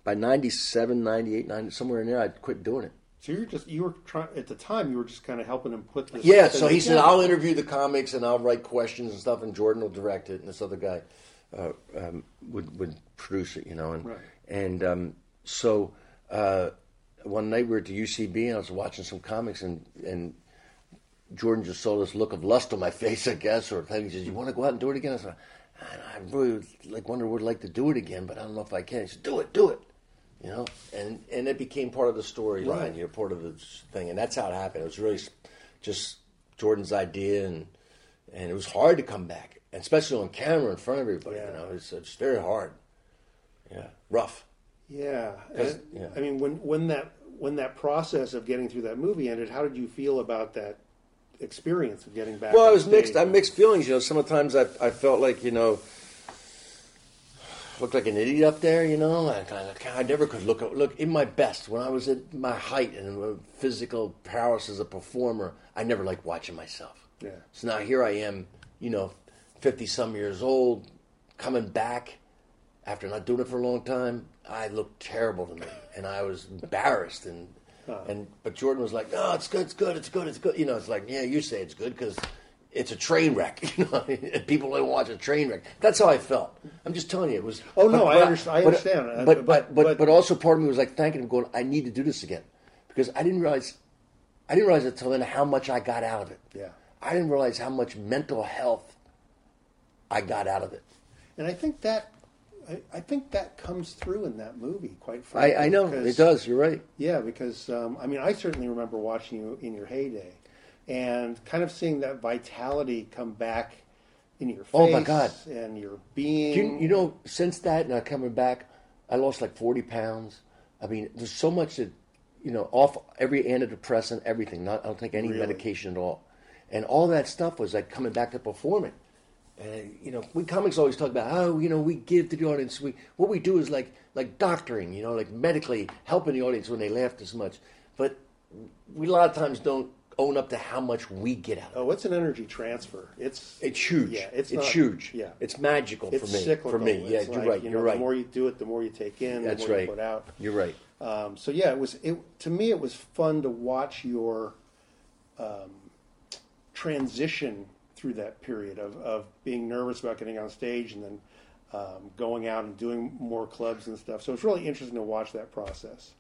[SPEAKER 4] by 97, 98, 90, somewhere in there. I'd quit doing it.
[SPEAKER 6] So you were just you were trying at the time you were just kind of helping him put this.
[SPEAKER 4] Yeah, so he said. I'll interview the comics and I'll write questions and stuff, and Jordan will direct it, and this other guy uh, um, would would produce it, you know. And
[SPEAKER 6] Right.
[SPEAKER 4] and um, so uh, one night we were at the UCB and I was watching some comics and and Jordan just saw this look of lust on my face, I guess, or. He says, "You want to go out and do it again?" I said, "I I really would, like wonder would like to do it again, but I don't know if I can." He said, "Do it, do it." You know, and and it became part of the storyline,
[SPEAKER 6] Right.
[SPEAKER 4] you know, part of the thing, and that's how it happened. It was really just Jordan's idea, and and it was hard to come back, and especially on camera in front of everybody.
[SPEAKER 6] Yeah.
[SPEAKER 4] You know, it's it's very hard. Yeah, rough.
[SPEAKER 6] Yeah, and-
[SPEAKER 4] yeah.
[SPEAKER 6] I mean, when when that when that process of getting through that movie ended, how did you feel about that experience of getting back?
[SPEAKER 4] Well, I was mixed. I mixed feelings. You know, sometimes I I felt like you know looked like an idiot up there. You know, I, I, I never could look look in my best when I was at my height and physical prowess as a performer. I never liked watching myself.
[SPEAKER 6] Yeah.
[SPEAKER 4] So now here I am, you know, fifty some years old, coming back after not doing it for a long time. I looked terrible to me, and I was embarrassed and. And but Jordan was like, "No, it's good, it's good, it's good, it's good." You know, it's like, "Yeah, you say it's good because it's a train wreck." You know, people don't watch a train wreck. That's how I felt. I'm just telling you, it was.
[SPEAKER 6] Oh, no, I underst- I
[SPEAKER 4] but-
[SPEAKER 6] understand.
[SPEAKER 4] But
[SPEAKER 6] but-
[SPEAKER 4] but but
[SPEAKER 6] but-
[SPEAKER 4] but also part of me was like thanking him, going, "I need to do this again," because I didn't realize, I didn't realize until then how much I got out of it.
[SPEAKER 6] Yeah.
[SPEAKER 4] I didn't realize how much mental health I got out of it.
[SPEAKER 6] and I think that I, I think that comes through in that movie. Quite frankly,
[SPEAKER 4] I, I know
[SPEAKER 6] because-
[SPEAKER 4] it does. You're right.
[SPEAKER 6] Yeah, because um, I mean, I certainly remember watching you in your heyday, and kind of seeing that vitality come back in your face.
[SPEAKER 4] Oh, my God.
[SPEAKER 6] And your being.
[SPEAKER 4] You, you know, since that now coming back, I lost like 40 pounds. I mean, there's so much that, you know, off every antidepressant, everything. Not, I don't take any
[SPEAKER 6] Really?
[SPEAKER 4] medication at all. And all that stuff was like coming back to performing. And, you know, we comics always talk about, oh, you know, we give to the audience. We, what we do is like, like doctoring, you know, like medically helping the audience when they laugh as much. But we a lot of times don't own up to how much we get out of it.
[SPEAKER 6] Oh, it's an energy transfer. It's
[SPEAKER 4] It's huge.
[SPEAKER 6] Yeah, it's
[SPEAKER 4] it's
[SPEAKER 6] not-
[SPEAKER 4] huge.
[SPEAKER 6] Yeah,
[SPEAKER 4] It's magical
[SPEAKER 6] it's
[SPEAKER 4] for me.
[SPEAKER 6] cyclical.
[SPEAKER 4] For me, yeah,
[SPEAKER 6] It's
[SPEAKER 4] you're right.
[SPEAKER 6] You
[SPEAKER 4] You're
[SPEAKER 6] know,
[SPEAKER 4] right.
[SPEAKER 6] The more you do it, the more you take in.
[SPEAKER 4] That's
[SPEAKER 6] the more
[SPEAKER 4] right.
[SPEAKER 6] You put out.
[SPEAKER 4] You're right.
[SPEAKER 6] Um, so yeah, it was. It to me, it was fun to watch your um, transition through that period of, of being nervous about getting on stage and then um, going out and doing more clubs and stuff. So it's really interesting to watch that process.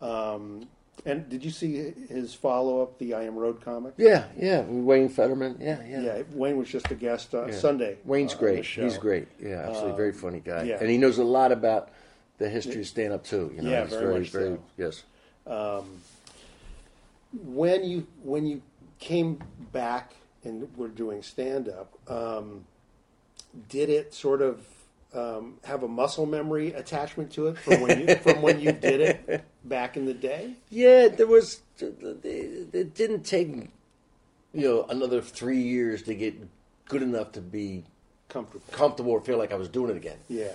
[SPEAKER 6] Um, and did you see his follow up, the I Am Road comic?
[SPEAKER 4] Yeah, yeah. Wayne Federman. Yeah, yeah.
[SPEAKER 6] Yeah, Wayne was just a guest uh,
[SPEAKER 4] Yeah.
[SPEAKER 6] Sunday.
[SPEAKER 4] Wayne's
[SPEAKER 6] uh, on the
[SPEAKER 4] great. He's great. Yeah, absolutely. very funny guy.
[SPEAKER 6] yeah.
[SPEAKER 4] And he knows a lot about the history of stand up too. You know,
[SPEAKER 6] Yeah,
[SPEAKER 4] he's
[SPEAKER 6] very much so.
[SPEAKER 4] yes.
[SPEAKER 6] when you when you came back and were doing stand up, um, did it sort of um, have a muscle memory attachment to it from when you from when you did it back in the day?
[SPEAKER 4] Yeah, there was. It didn't take, you know, another three years to get good enough to be
[SPEAKER 6] Comfortable.
[SPEAKER 4] comfortable or feel like I was doing it again.
[SPEAKER 6] Yeah.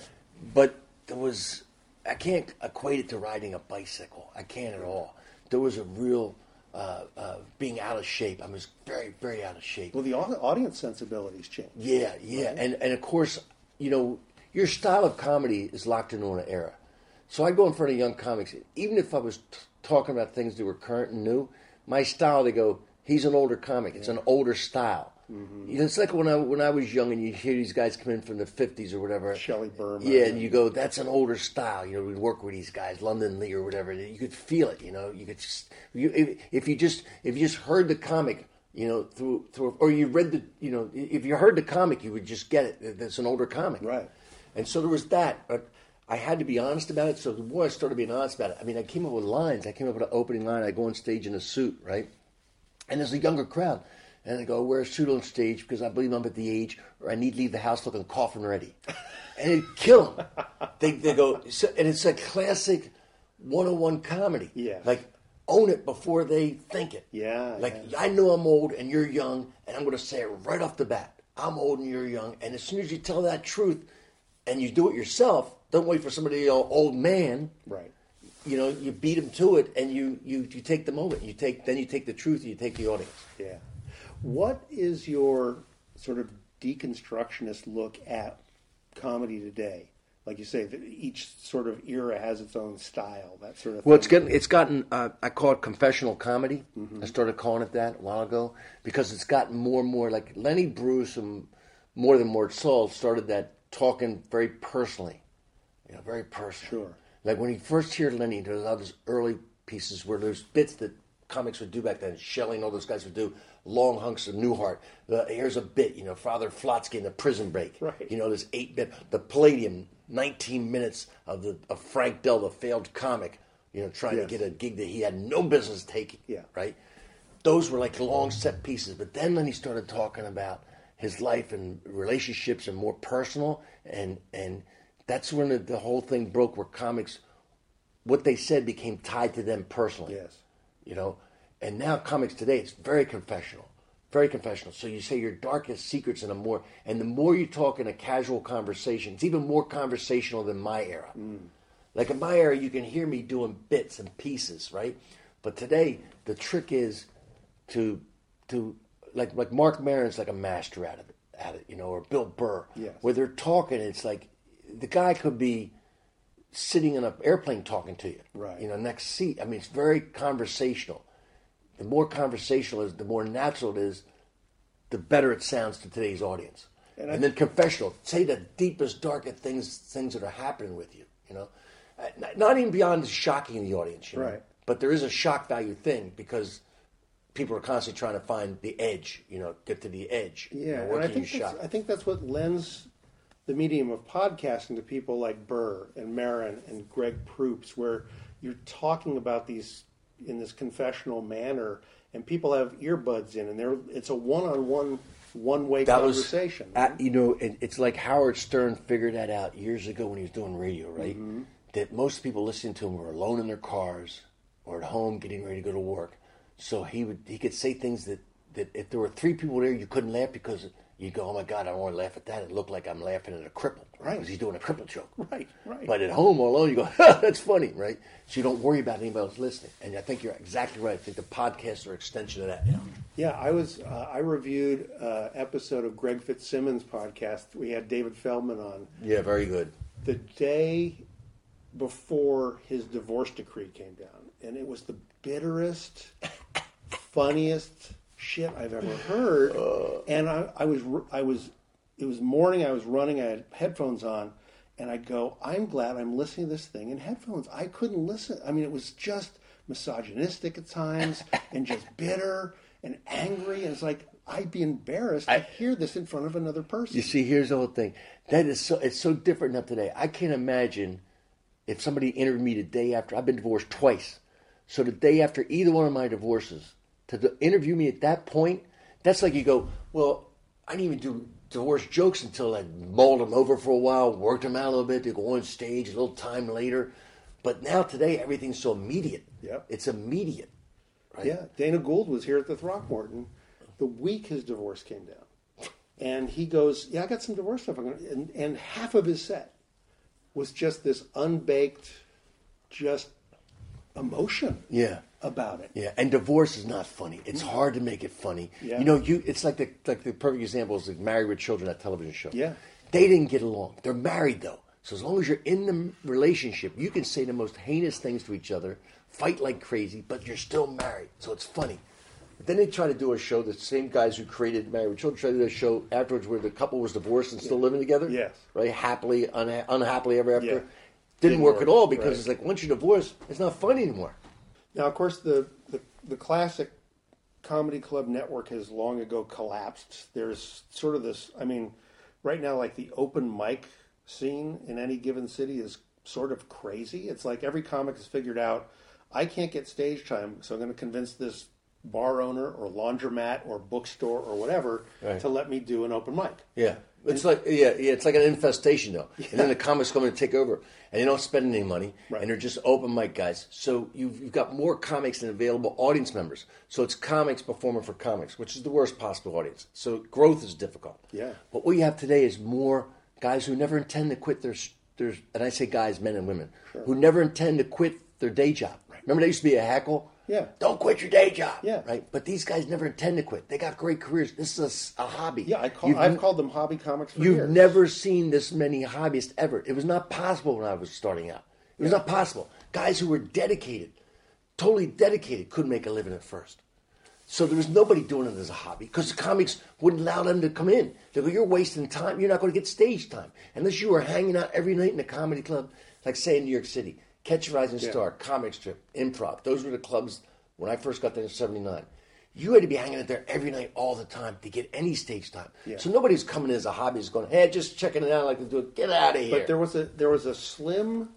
[SPEAKER 4] But there was, I can't equate it to riding a bicycle. I can't at all. There was a real uh, uh, being out of shape. I was very, very out of shape.
[SPEAKER 6] Well, the audience sensibilities changed.
[SPEAKER 4] Yeah, yeah, and and of course, you know, your style of comedy is locked into an era. So I go in front of young comics, even if I was t- talking about things that were current and new. My style, they go, he's an older comic. It's an older style. Mm-hmm. You know, it's like when I when I was young and you hear these guys come in from the fifties or whatever.
[SPEAKER 6] Shelley Berman.
[SPEAKER 4] Yeah, and you go, that's an older style. You know, we'd work with these guys, London Lee or whatever. You could feel it. You know, you could just you if, if you just if you just heard the comic, you know, through through or you read the you know if you heard the comic, you would just get it. That's an older comic,
[SPEAKER 6] Right.
[SPEAKER 4] And so there was that, but I had to be honest about it. So the more I started being honest about it, I mean, I came up with lines. I came up with an opening line. I go on stage in a suit, right? And there's a younger crowd. And I go, wear a suit on stage because I believe I'm at the age or I need to leave the house looking coffin ready. And it kill them. They, they go, so, and it's a classic 101 comedy.
[SPEAKER 6] Yeah.
[SPEAKER 4] Like, own it before they think it.
[SPEAKER 6] Yeah,
[SPEAKER 4] Like,
[SPEAKER 6] yeah.
[SPEAKER 4] I know I'm old and you're young, and I'm going to say it right off the bat. I'm old and you're young. And as soon as you tell that truth and you do it yourself, don't wait for somebody to old man
[SPEAKER 6] Right.
[SPEAKER 4] you know, you beat them to it, and you, you, you take the moment. You take then you take the truth, and you take the audience.
[SPEAKER 6] Yeah. What is your sort of deconstructionist look at comedy today? Like you say, that each sort of era has its own style, that sort of
[SPEAKER 4] Well,
[SPEAKER 6] thing.
[SPEAKER 4] it's getting it's gotten uh, I call it confessional comedy. I started calling it that a while ago because it's gotten more and more like Lenny Bruce and more than Mort Sahl started that talking very personally, you know, very personal.
[SPEAKER 6] Sure.
[SPEAKER 4] Like when you first hear Lenny, there's all this early pieces where there's bits that comics would do back then. Shelley and all those guys would do long hunks of Newhart. The, here's a bit, you know, Father Flotski in the prison break.
[SPEAKER 6] Right.
[SPEAKER 4] You know, there's eight bit. The Palladium, 19 minutes of the of Frank Dell, the failed comic. You know, trying
[SPEAKER 6] Yes.
[SPEAKER 4] to get a gig that he had no business taking.
[SPEAKER 6] Yeah.
[SPEAKER 4] Right. Those were like long set pieces. But then Lenny started talking about his life and relationships and more personal, and and that's when the, the whole thing broke. Where comics, what they said became tied to them personally
[SPEAKER 6] Yes.
[SPEAKER 4] you know. And now comics today, it's very confessional, very confessional. So you say your darkest secrets in a more, and the more you talk in a casual conversation, it's even more conversational than my era. Mm. Like in my era, you can hear me doing bits and pieces, right? But today, the trick is to to like like Marc Maron's like a master at it, at it, you know, or Bill Burr,
[SPEAKER 6] Yes.
[SPEAKER 4] where they're talking. It's like the guy could be sitting in an airplane talking to you,
[SPEAKER 6] Right.
[SPEAKER 4] You know, next seat. I mean, it's very conversational. The more conversational it is, the more natural it is, the better it sounds to today's audience.
[SPEAKER 6] And
[SPEAKER 4] And,
[SPEAKER 6] I-
[SPEAKER 4] then confessional. Say the deepest, darkest things, things that are happening with you. You know, Uh, not- not even beyond shocking the audience. You know?
[SPEAKER 6] Right.
[SPEAKER 4] But there is a shock value thing because people are constantly trying to find the edge. You know, get to the edge. You
[SPEAKER 6] Yeah,
[SPEAKER 4] know,
[SPEAKER 6] and I
[SPEAKER 4] you
[SPEAKER 6] think that's? I think that's what lends the medium of podcasting to people like Burr and Maron and Greg Proops, where you're talking about these in this confessional manner, and people have earbuds in, and they're it's a one-on-one, one-way
[SPEAKER 4] that
[SPEAKER 6] conversation.
[SPEAKER 4] was at, you know it, it's like howard stern figured that out years ago when he was doing radio right
[SPEAKER 6] Mm-hmm.
[SPEAKER 4] that most people listening to him were alone in their cars or at home getting ready to go to work so he would he could say things that that if there were three people there you couldn't laugh because you'd go oh my god i don't want to laugh at that it looked like i'm laughing at a cripple
[SPEAKER 6] Right.
[SPEAKER 4] because he's doing a cripple joke
[SPEAKER 6] Right, right.
[SPEAKER 4] but at home all alone you go that's funny right so you don't worry about anybody else listening and i think you're exactly right i think the podcasts are an extension of that now
[SPEAKER 6] Yeah, I was. Uh, I reviewed uh, episode of Greg Fitzsimmons' podcast. We had David Feldman on
[SPEAKER 4] yeah very good
[SPEAKER 6] the day before his divorce decree came down, and it was the bitterest, funniest shit I've ever heard. Uh. and I, I was, I was, it was morning. I was running. I had headphones on, and I go, I'm glad I'm listening to this thing in headphones. I couldn't listen. I mean, it was just misogynistic at times, and just bitter and angry. And it's like I'd be embarrassed to hear this in front of another person.
[SPEAKER 4] You see, here's the whole thing. That is so. It's so different now today. I can't imagine if somebody interviewed me the day after. I've been divorced twice, so the day after either one of my divorces, to interview me at that point, that's like you go. Well, I didn't even do divorce jokes until I mulled them over for a while, worked them out a little bit. to go on stage a little time later. But now today, everything's so immediate.
[SPEAKER 6] Yep.
[SPEAKER 4] It's immediate. Right?
[SPEAKER 6] Yeah, Dana Gould was here at the Throckmorton the week his divorce came down, and he goes, "Yeah, I got some divorce stuff." And and half of his set was just this unbaked, just emotion
[SPEAKER 4] Yeah.
[SPEAKER 6] about it.
[SPEAKER 4] Yeah, and divorce is not funny. It's mm. hard to make it funny.
[SPEAKER 6] Yeah.
[SPEAKER 4] You know, you it's like the like the perfect example is like Married with Children, that television show.
[SPEAKER 6] Yeah.
[SPEAKER 4] They didn't get along. They're married though. So as long as you're in the relationship, you can say the most heinous things to each other, fight like crazy, but you're still married. So it's funny. But then they try to do a show, the same guys who created Married with Children try to do a show afterwards where the couple was divorced and still living together.
[SPEAKER 6] Yes.
[SPEAKER 4] Right? Happily, unha- unhappily ever after.
[SPEAKER 6] Yeah.
[SPEAKER 4] Didn't,
[SPEAKER 6] Didn't
[SPEAKER 4] work,
[SPEAKER 6] work,
[SPEAKER 4] at all because
[SPEAKER 6] right.
[SPEAKER 4] it's like once you divorce, it's not fun anymore.
[SPEAKER 6] Now, of course, the, the the classic comedy club network has long ago collapsed. There's sort of this. I mean, right now, like the open mic scene in any given city is sort of crazy. It's like every comic has figured out, I can't get stage time, so I'm going to convince this bar owner or laundromat or bookstore or whatever
[SPEAKER 4] Right.
[SPEAKER 6] to let me do an open mic.
[SPEAKER 4] Yeah. It's like yeah, yeah, it's like an infestation though. And then the comics come in and take over, and they don't spend any money,
[SPEAKER 6] Right.
[SPEAKER 4] and they're just open mic guys. So you've, you've got more comics than available audience members. So it's comics performing for comics, which is the worst possible audience. So growth is difficult.
[SPEAKER 6] Yeah.
[SPEAKER 4] But what you have today is more guys who never intend to quit their their and I say guys, men and women, who never intend to quit their day job. Remember, there used to be a heckle.
[SPEAKER 6] Yeah.
[SPEAKER 4] Don't quit your day job.
[SPEAKER 6] Yeah.
[SPEAKER 4] Right. But these guys never intend to quit. They got great careers. This is a hobby.
[SPEAKER 6] Yeah, I call,
[SPEAKER 4] You've
[SPEAKER 6] I've called them hobby comics for
[SPEAKER 4] You've
[SPEAKER 6] years.
[SPEAKER 4] never seen this many hobbyists ever. It was not possible when I was starting out. It was not possible. Guys who were dedicated, totally dedicated, couldn't make a living at first. So there was nobody doing it as a hobby because the comics wouldn't allow them to come in. They go, "You're wasting time. You're not going to get stage time unless you were hanging out every night in a comedy club, like say in New York City. Catch a Rising
[SPEAKER 6] Yeah.
[SPEAKER 4] Star, Comic Strip, Improv. Those were the clubs when I first got there in '79. You had to be hanging out there every night, all the time, to get any stage time.
[SPEAKER 6] Yeah.
[SPEAKER 4] So nobody's coming in as a hobbyist going, "Hey, just checking it out, I like to do it. Get out of here."
[SPEAKER 6] But there was a there was a slim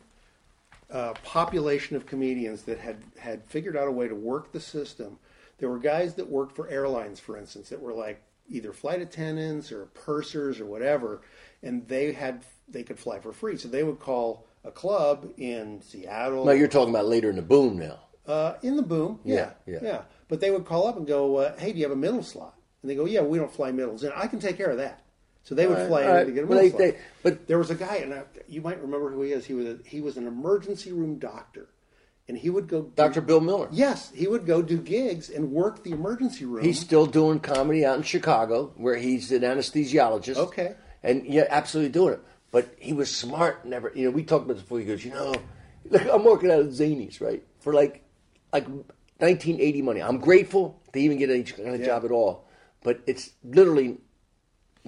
[SPEAKER 6] uh, population of comedians that had had figured out a way to work the system. There were guys that worked for airlines, for instance, that were like either flight attendants or pursers or whatever, and they had they could fly for free. So they would call a club in Seattle.
[SPEAKER 4] no, you're talking about later in the boom now.
[SPEAKER 6] Uh, in the boom, yeah,
[SPEAKER 4] Yeah,
[SPEAKER 6] yeah,
[SPEAKER 4] yeah.
[SPEAKER 6] But they would call up and go, uh, "Hey, do you have a middle slot?" And they go, "Yeah, we don't fly middles, and I can take care of that." So they would
[SPEAKER 4] All right,
[SPEAKER 6] fly
[SPEAKER 4] all
[SPEAKER 6] in
[SPEAKER 4] right.
[SPEAKER 6] to get a middle
[SPEAKER 4] they-
[SPEAKER 6] slot.
[SPEAKER 4] they- but-
[SPEAKER 6] there was a guy, and I, you might remember who he is. He was a, he was an emergency room doctor, and he would go. do-
[SPEAKER 4] Dr. Bill Miller.
[SPEAKER 6] Yes, he would go do gigs and work the emergency room.
[SPEAKER 4] He's still doing comedy out in Chicago, where he's an anesthesiologist.
[SPEAKER 6] Okay.
[SPEAKER 4] And yeah, absolutely doing it. But he was smart. Never, you know, we talked about this before. He goes, you know, look, I'm working out at Zanies, right, for like, like 1980 money. I'm grateful to even get any kind of
[SPEAKER 6] Yeah.
[SPEAKER 4] job at all, but it's literally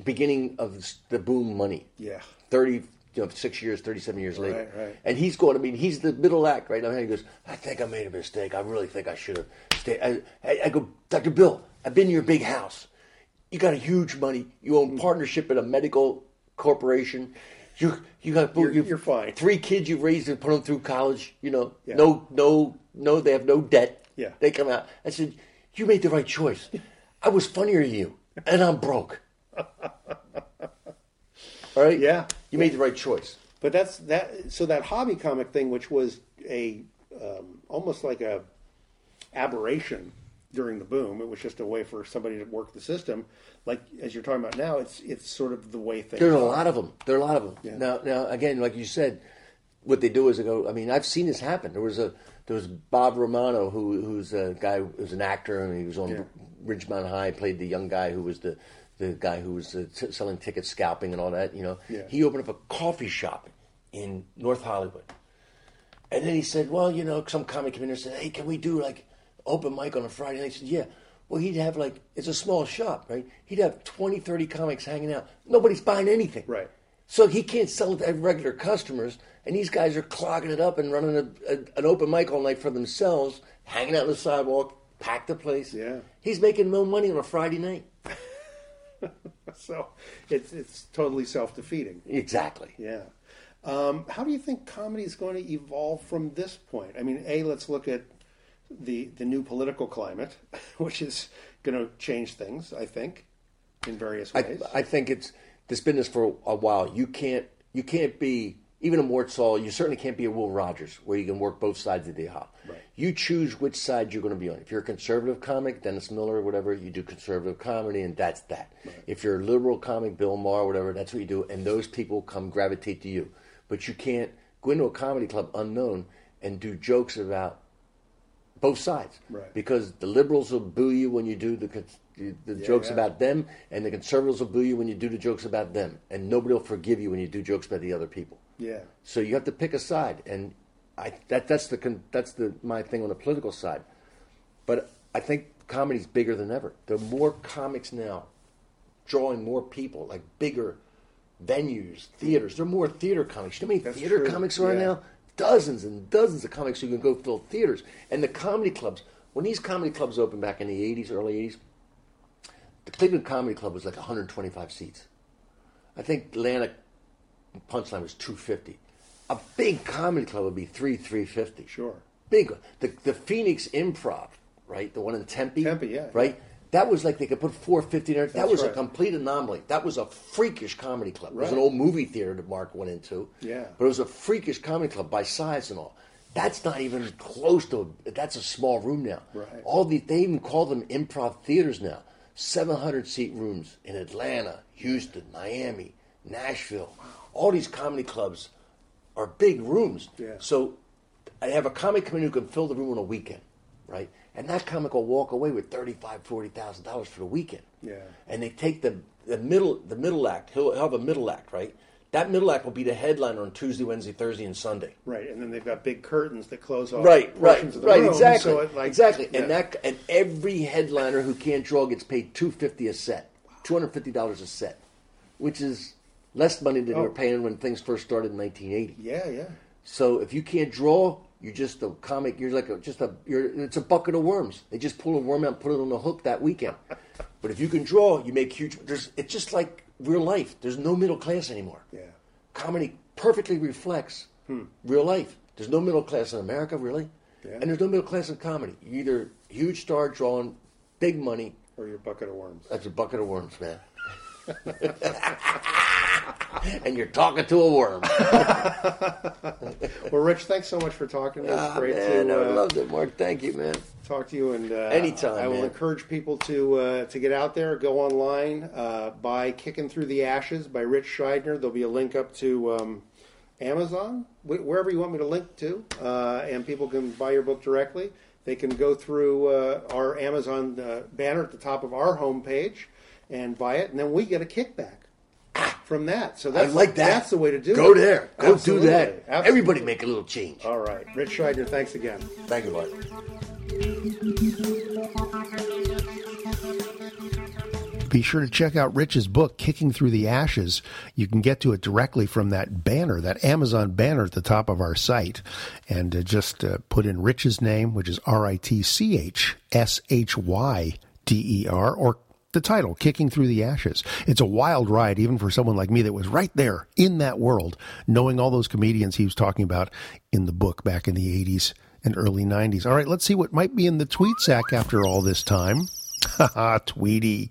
[SPEAKER 4] beginning of the boom money.
[SPEAKER 6] Yeah.
[SPEAKER 4] 30, you know, six years, 37 years later.
[SPEAKER 6] Right, right.
[SPEAKER 4] And he's going, I mean, he's the middle act right now. And he goes, I think I made a mistake. I really think I should have stayed. I, I, I go, Dr. Bill, I've been your big house. You got a huge money. You own
[SPEAKER 6] Mm.
[SPEAKER 4] partnership in a medical corporation. You, you got
[SPEAKER 6] You're- you're fine.
[SPEAKER 4] Three kids you've raised and put them through college. You know,
[SPEAKER 6] Yeah.
[SPEAKER 4] no, no, no. They have no debt.
[SPEAKER 6] Yeah.
[SPEAKER 4] They come out. I said, you made the right choice. I was funnier than you, and I'm broke. All right.
[SPEAKER 6] Yeah.
[SPEAKER 4] You made the right choice.
[SPEAKER 6] But that's that. So that hobby comic thing, which was a um, almost like a aberration during the boom, it was just a way for somebody to work the system. Like as you're talking about now, it's it's sort of the way things.
[SPEAKER 4] There's a
[SPEAKER 6] are.
[SPEAKER 4] lot of them. There are a lot of them.
[SPEAKER 6] Yeah.
[SPEAKER 4] Now, now again, like you said, what they do is they go. I mean, I've seen this happen. There was a there was Bob Romano, who who's a guy who's an actor, and he was on
[SPEAKER 6] Yeah.
[SPEAKER 4] Ridgemont High. Played the young guy who was the the guy who was uh, t- selling tickets, scalping, and all that. You know,
[SPEAKER 6] Yeah.
[SPEAKER 4] he opened up a coffee shop in North Hollywood. And then he said, well, you know, some comic came in and said, hey, can we do like open mic on a Friday night? I said, yeah. Well, he'd have like, it's a small shop, right? He'd have 20, 30 comics hanging out. Nobody's buying anything.
[SPEAKER 6] Right.
[SPEAKER 4] So he can't sell it to regular customers. And these guys are clogging it up and running a, a, an open mic all night for themselves, hanging out on the sidewalk, pack the place.
[SPEAKER 6] Yeah.
[SPEAKER 4] He's making no money on a Friday night.
[SPEAKER 6] So it's it's totally self defeating.
[SPEAKER 4] Exactly.
[SPEAKER 6] Yeah. Um, how do you think comedy is going to evolve from this point? I mean, a let's look at the the new political climate, which is going to change things. I think in various ways.
[SPEAKER 4] I think it's this business for a while. You can't you can't be even a Mort Sahl. You certainly can't be a Will Rogers where you can work both sides of the aisle.
[SPEAKER 6] Right.
[SPEAKER 4] You choose which side you're going to be on. If you're a conservative comic, Dennis Miller or whatever, you do conservative comedy, and that's that. If you're a liberal comic, Bill Maher, whatever, that's what you do, and those people come gravitate to you. But you can't go into a comedy club unknown and do jokes about both sides
[SPEAKER 6] Right.
[SPEAKER 4] because the liberals will boo you when you do the the, the jokes
[SPEAKER 6] yeah.
[SPEAKER 4] about them, and the conservatives will boo you when you do the jokes about them, and nobody will forgive you when you do jokes about the other people.
[SPEAKER 6] yeah.
[SPEAKER 4] So you have to pick a side, and I that that's the that's the my thing on the political side. But I think comedy's bigger than ever. There are more comics now, drawing more people, like bigger venues, theaters. There are more theater comics. You know how many
[SPEAKER 6] That's
[SPEAKER 4] theater
[SPEAKER 6] true,
[SPEAKER 4] comics are
[SPEAKER 6] yeah.
[SPEAKER 4] now? Dozens and dozens of comics who can go fill theaters. And the comedy clubs, when these comedy clubs opened back in the 80s, early 80s, the Cleveland Comedy Club was like 125 seats. I think Atlanta Punchline was 250. A big comedy club would be three, 350.
[SPEAKER 6] Sure.
[SPEAKER 4] Big. one. The, the Phoenix Improv, right? The one in Tempe.
[SPEAKER 6] Tempe, yeah.
[SPEAKER 4] Right? That was like they could put 450 there. That
[SPEAKER 6] That's
[SPEAKER 4] was a complete anomaly. That was a freakish comedy club. It was an old movie theater that Mark went into.
[SPEAKER 6] Yeah.
[SPEAKER 4] But it was a freakish comedy club by size and all. That's not even close to. A, that's a small room now.
[SPEAKER 6] Right.
[SPEAKER 4] All the they even call them improv theaters now. 700 seat rooms in Atlanta, Houston, Miami, Nashville. All these comedy clubs are big rooms.
[SPEAKER 6] Yeah.
[SPEAKER 4] So I have a comic come in who can fill the room on a weekend, right? And that comic will walk away with thirty-five, forty thousand dollars for the weekend.
[SPEAKER 6] Yeah.
[SPEAKER 4] And they take the the middle the middle act. He'll, he'll have a middle act, right? That middle act will be the headliner on Tuesday, Wednesday, Thursday, and Sunday.
[SPEAKER 6] Right, and then they've got big curtains that close off
[SPEAKER 4] Right, right,
[SPEAKER 6] of the
[SPEAKER 4] right,
[SPEAKER 6] room,
[SPEAKER 4] exactly,
[SPEAKER 6] So it, like,
[SPEAKER 4] exactly.
[SPEAKER 6] yeah.
[SPEAKER 4] And that and every headliner who can't draw gets paid two fifty a set, two hundred fifty dollars a set, which is less money than they
[SPEAKER 6] Oh.
[SPEAKER 4] were paying when things first started in nineteen eighty.
[SPEAKER 6] Yeah, yeah.
[SPEAKER 4] So if you can't draw, you're just a comic. You're like a, just a. You're it's a bucket of worms. They just pull a worm out, and put it on the hook that weekend. But if you can draw, you make huge. There's it's just like real life. There's no middle class anymore.
[SPEAKER 6] Yeah.
[SPEAKER 4] Comedy perfectly reflects hmm. real life. There's no middle class in America, really,
[SPEAKER 6] Yeah.
[SPEAKER 4] and there's no middle class in comedy. You're either huge star drawing big money.
[SPEAKER 6] Or your bucket of worms.
[SPEAKER 4] That's a bucket of worms, man. and you're talking to a worm.
[SPEAKER 6] Well, Ritch, thanks so much for talking to us.
[SPEAKER 4] Ah,
[SPEAKER 6] Great
[SPEAKER 4] man,
[SPEAKER 6] to
[SPEAKER 4] I
[SPEAKER 6] uh,
[SPEAKER 4] loved it, Marc. Thank you, man.
[SPEAKER 6] talk to you. And uh,
[SPEAKER 4] Anytime,
[SPEAKER 6] I will encourage people to uh, to get out there, go online, uh, buy "Kicking Through the Ashes" by Ritch Shydner. There'll be a link up to um, Amazon, wherever you want me to link to, uh, and people can buy your book directly. They can go through uh, our Amazon uh, banner at the top of our homepage and buy it, and then we get a kickback from that. So
[SPEAKER 4] I
[SPEAKER 6] that's
[SPEAKER 4] like that.
[SPEAKER 6] That's the way to do
[SPEAKER 4] Go
[SPEAKER 6] it.
[SPEAKER 4] Go there. Go
[SPEAKER 6] Absolutely.
[SPEAKER 4] do that.
[SPEAKER 6] Absolutely.
[SPEAKER 4] Everybody make a little change.
[SPEAKER 6] All right, Ritch Shydner, thanks again.
[SPEAKER 4] Thank you, Marc.
[SPEAKER 3] Be sure to check out Ritch's book, Kicking Through the Ashes. You can get to it directly from that banner, that Amazon banner at the top of our site. And uh, just uh, put in Ritch's name, which is R I T C H S H Y D E R, or the title, Kicking Through the Ashes. It's a wild ride, even for someone like me that was right there in that world, knowing all those comedians he was talking about in the book back in the 80s and early 90s. All right, let's see what might be in the tweet sack after all this time. Haha, Tweety.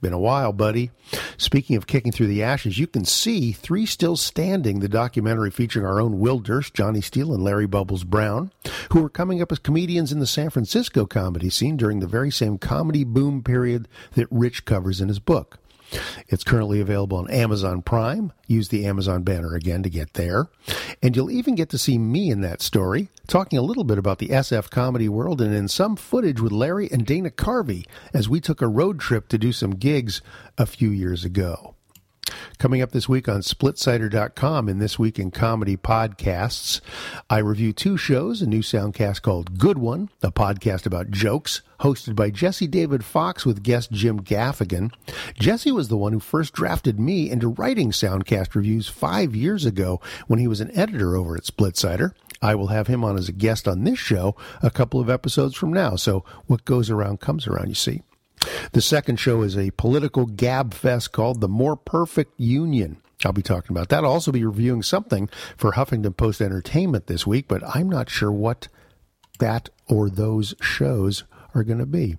[SPEAKER 3] Been a while, buddy. Speaking of kicking through the ashes, you can see Three Still Standing, the documentary featuring our own Will Durst, Johnny Steele, and Larry Bubbles Brown, who were coming up as comedians in the San Francisco comedy scene during the very same comedy boom period that Ritch covers in his book. It's currently available on Amazon Prime. Use the Amazon banner again to get there. And you'll even get to see me in that story, talking a little bit about the SF comedy world and in some footage with Larry and Dana Carvey as we took a road trip to do some gigs a few years ago. Coming up this week on splitsider.com in This Week in Comedy Podcasts, I review two shows, a new soundcast called Good One, a podcast about jokes, hosted by Jesse David Fox with guest Jim Gaffigan. Jesse was the one who first drafted me into writing soundcast reviews five years ago when he was an editor over at Splitsider. I will have him on as a guest on this show a couple of episodes from now, so what goes around comes around, you see. The second show is a political gab fest called The More Perfect Union. I'll be talking about that. I'll also be reviewing something for Huffington Post Entertainment this week, but I'm not sure what that or those shows are going to be.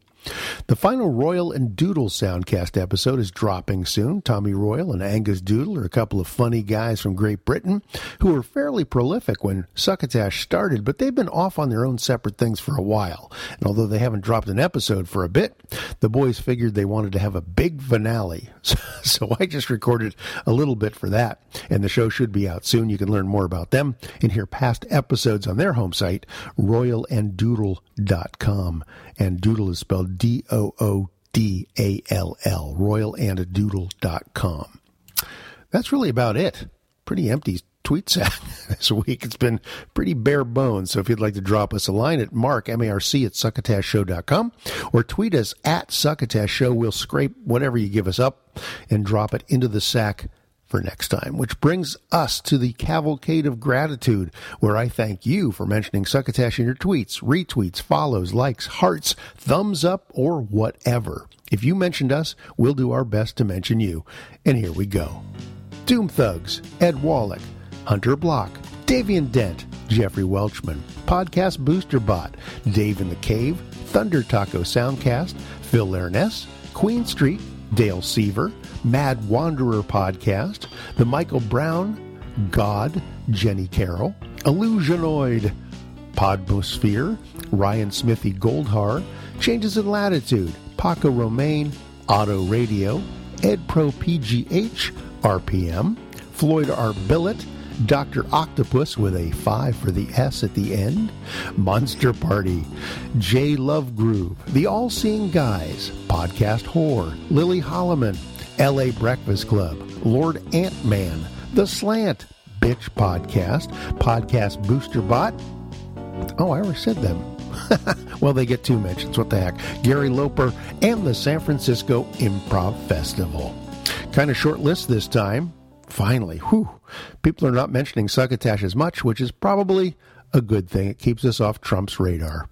[SPEAKER 3] The final Royal and Doodle Soundcast episode is dropping soon. Tommy Royal and Angus Doodle are a couple of funny guys from Great Britain who were fairly prolific when Succotash started, but they've been off on their own separate things for a while. And although they haven't dropped an episode for a bit, the boys figured they wanted to have a big finale. So I just recorded a little bit for that, and the show should be out soon. You can learn more about them and hear past episodes on their home site, royalanddoodle.com. And doodle is spelled D O O D A L L, royalanddoodle.com. That's really about it. Pretty empty tweet sack this week. It's been pretty bare bones. So if you'd like to drop us a line at mark, M-A-R-C, at succotashshow.com or tweet us at succotash show, we'll scrape whatever you give us up and drop it into the sack for next time, which brings us to the cavalcade of gratitude, where I thank you for mentioning Succotash in your tweets, retweets, follows, likes, hearts, thumbs up, or whatever. If you mentioned us, we'll do our best to mention you. And here we go. Doom Thugs, Ed Wallach, Hunter Block, Davian Dent, Jeffrey Welchman, Podcast Booster Bot, Dave in the Cave, Thunder Taco Soundcast, Phil Larness, Queen Street, Dale Seaver, Mad Wanderer Podcast, The Michael Brown, God, Jenny Carroll, Illusionoid, Podmosphere, Ryan Smithy Goldhar, Changes in Latitude, Paco Romaine, Auto Radio, Ed Pro PGH, RPM, Floyd R. Billett, Dr. Octopus with a 5 for the S at the end, Monster Party, J. Love Groove, The All Seeing Guys, Podcast Whore, Lily Holloman, LA Breakfast Club, Lord Ant Man, The Slant, Bitch Podcast, Podcast Booster Bot. Oh, I already said them. well, they get two mentions. What the heck? Gary Loper and the San Francisco Improv Festival. Kind of short list this time Finally, whew. People are not mentioning Succotash as much, which is probably a good thing. It keeps us off Trump's radar.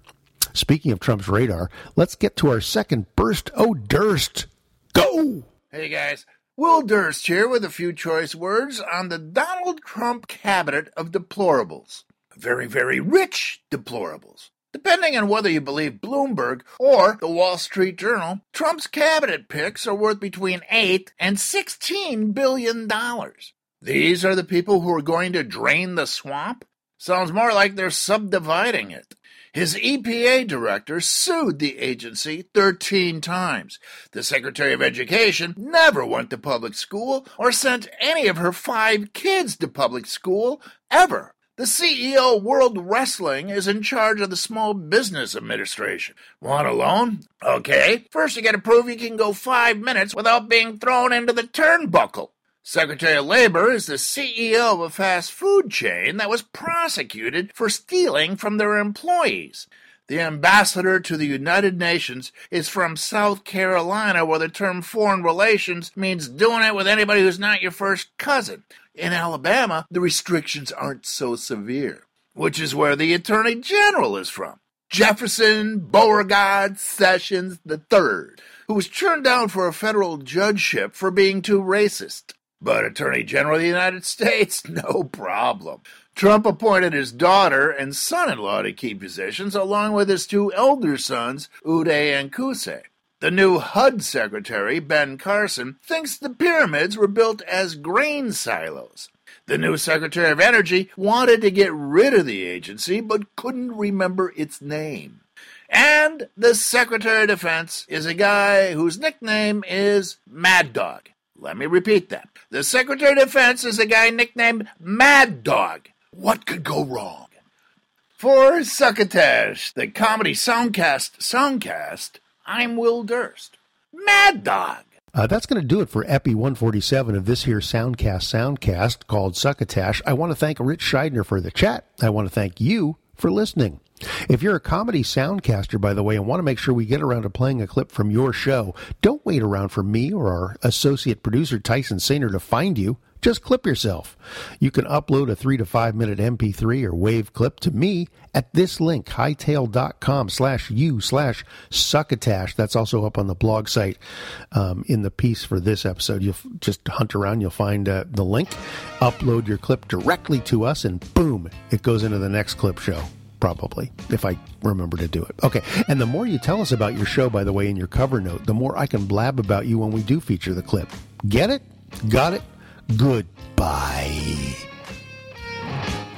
[SPEAKER 3] Speaking of Trump's radar, let's get to our second burst. Oh, Durst, go!
[SPEAKER 5] Hey guys, Will Durst here with a few choice words on the Donald Trump cabinet of deplorables. Very, very rich deplorables. Depending on whether you believe Bloomberg or the Wall Street Journal, Trump's cabinet picks are worth between 8 and 16 billion dollars. These are the people who are going to drain the swamp? Sounds more like they're subdividing it. His EPA director sued the agency 13 times. The Secretary of Education never went to public school or sent any of her five kids to public school ever. The CEO of World Wrestling is in charge of the Small Business Administration. Want a loan? Okay. First, you gotta prove you can go five minutes without being thrown into the turnbuckle. Secretary of Labor is the CEO of a fast food chain that was prosecuted for stealing from their employees. The ambassador to the United Nations is from South Carolina, where the term foreign relations means doing it with anybody who's not your first cousin. In Alabama, the restrictions aren't so severe, which is where the Attorney General is from. Jefferson Beauregard Sessions III, who was turned down for a federal judgeship for being too racist. But Attorney General of the United States, no problem. Trump appointed his daughter and son in law to key positions, along with his two elder sons, Uday and Qusay. The new HUD secretary, Ben Carson, thinks the pyramids were built as grain silos. The new Secretary of Energy wanted to get rid of the agency but couldn't remember its name. And the Secretary of Defense is a guy whose nickname is Mad Dog. Let me repeat that. The Secretary of Defense is a guy nicknamed Mad Dog. What could go wrong? For Succotash, the comedy soundcast soundcast, I'm Will Durst. Mad Dog.
[SPEAKER 3] Uh, that's going to do it for Epi 147 of this here Soundcast Soundcast called Succotash. I want to thank Ritch Shydner for the chat. I want to thank you for listening. If you're a comedy soundcaster, by the way, and want to make sure we get around to playing a clip from your show, don't wait around for me or our associate producer Tyson Sainer to find you. Just clip yourself. You can upload a three to five minute MP3 or wave clip to me at this link, hightail.com slash you slash succotash. That's also up on the blog site um, in the piece for this episode. You'll just hunt around, you'll find uh, the link, upload your clip directly to us, and boom, it goes into the next clip show probably, if I remember to do it. Okay. And the more you tell us about your show, by the way, in your cover note, the more I can blab about you when we do feature the clip. Get it? Got it? Goodbye.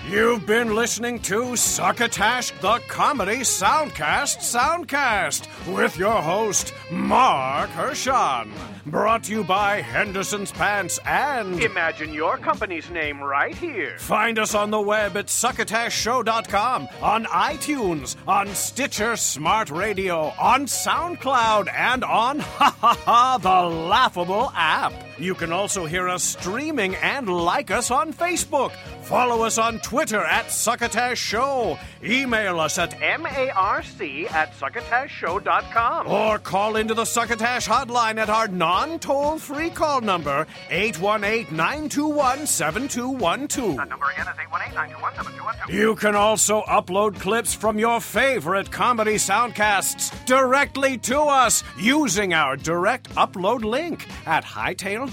[SPEAKER 2] You've been listening to Succotash the Comedy Soundcast Soundcast with your host, Marc Hershon. Brought to you by Henderson's Pants and
[SPEAKER 7] Imagine your company's name right here.
[SPEAKER 2] Find us on the web at succotashshow.com, on iTunes, on Stitcher Smart Radio, on SoundCloud, and on Ha Ha Ha, the laughable app. You can also hear us streaming and like us on Facebook. Follow us on Twitter at Succotash Show. Email us at
[SPEAKER 7] M-A-R-C at succotashshow.com.
[SPEAKER 2] or call into the Succotash hotline at our non toll free call number, 818 921 7212.
[SPEAKER 7] Number again is 818-921-7212.
[SPEAKER 2] You can also upload clips from your favorite comedy soundcasts directly to us using our direct upload link at hightail.com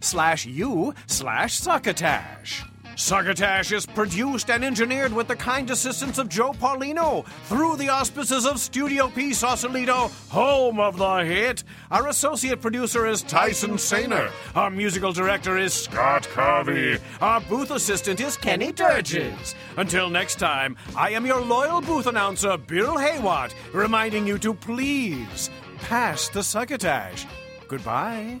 [SPEAKER 2] slash you slash succotash. Succotash is produced and engineered with the kind assistance of Joe Paulino through the auspices of Studio P Sausalito, home of the hit. Our associate producer is Tyson Sainer. Our musical director is Scott Carvey. Our booth assistant is Kenny Durges. Until next time, I am your loyal booth announcer, Bill Haywatt, reminding you to please pass the succotash. Goodbye.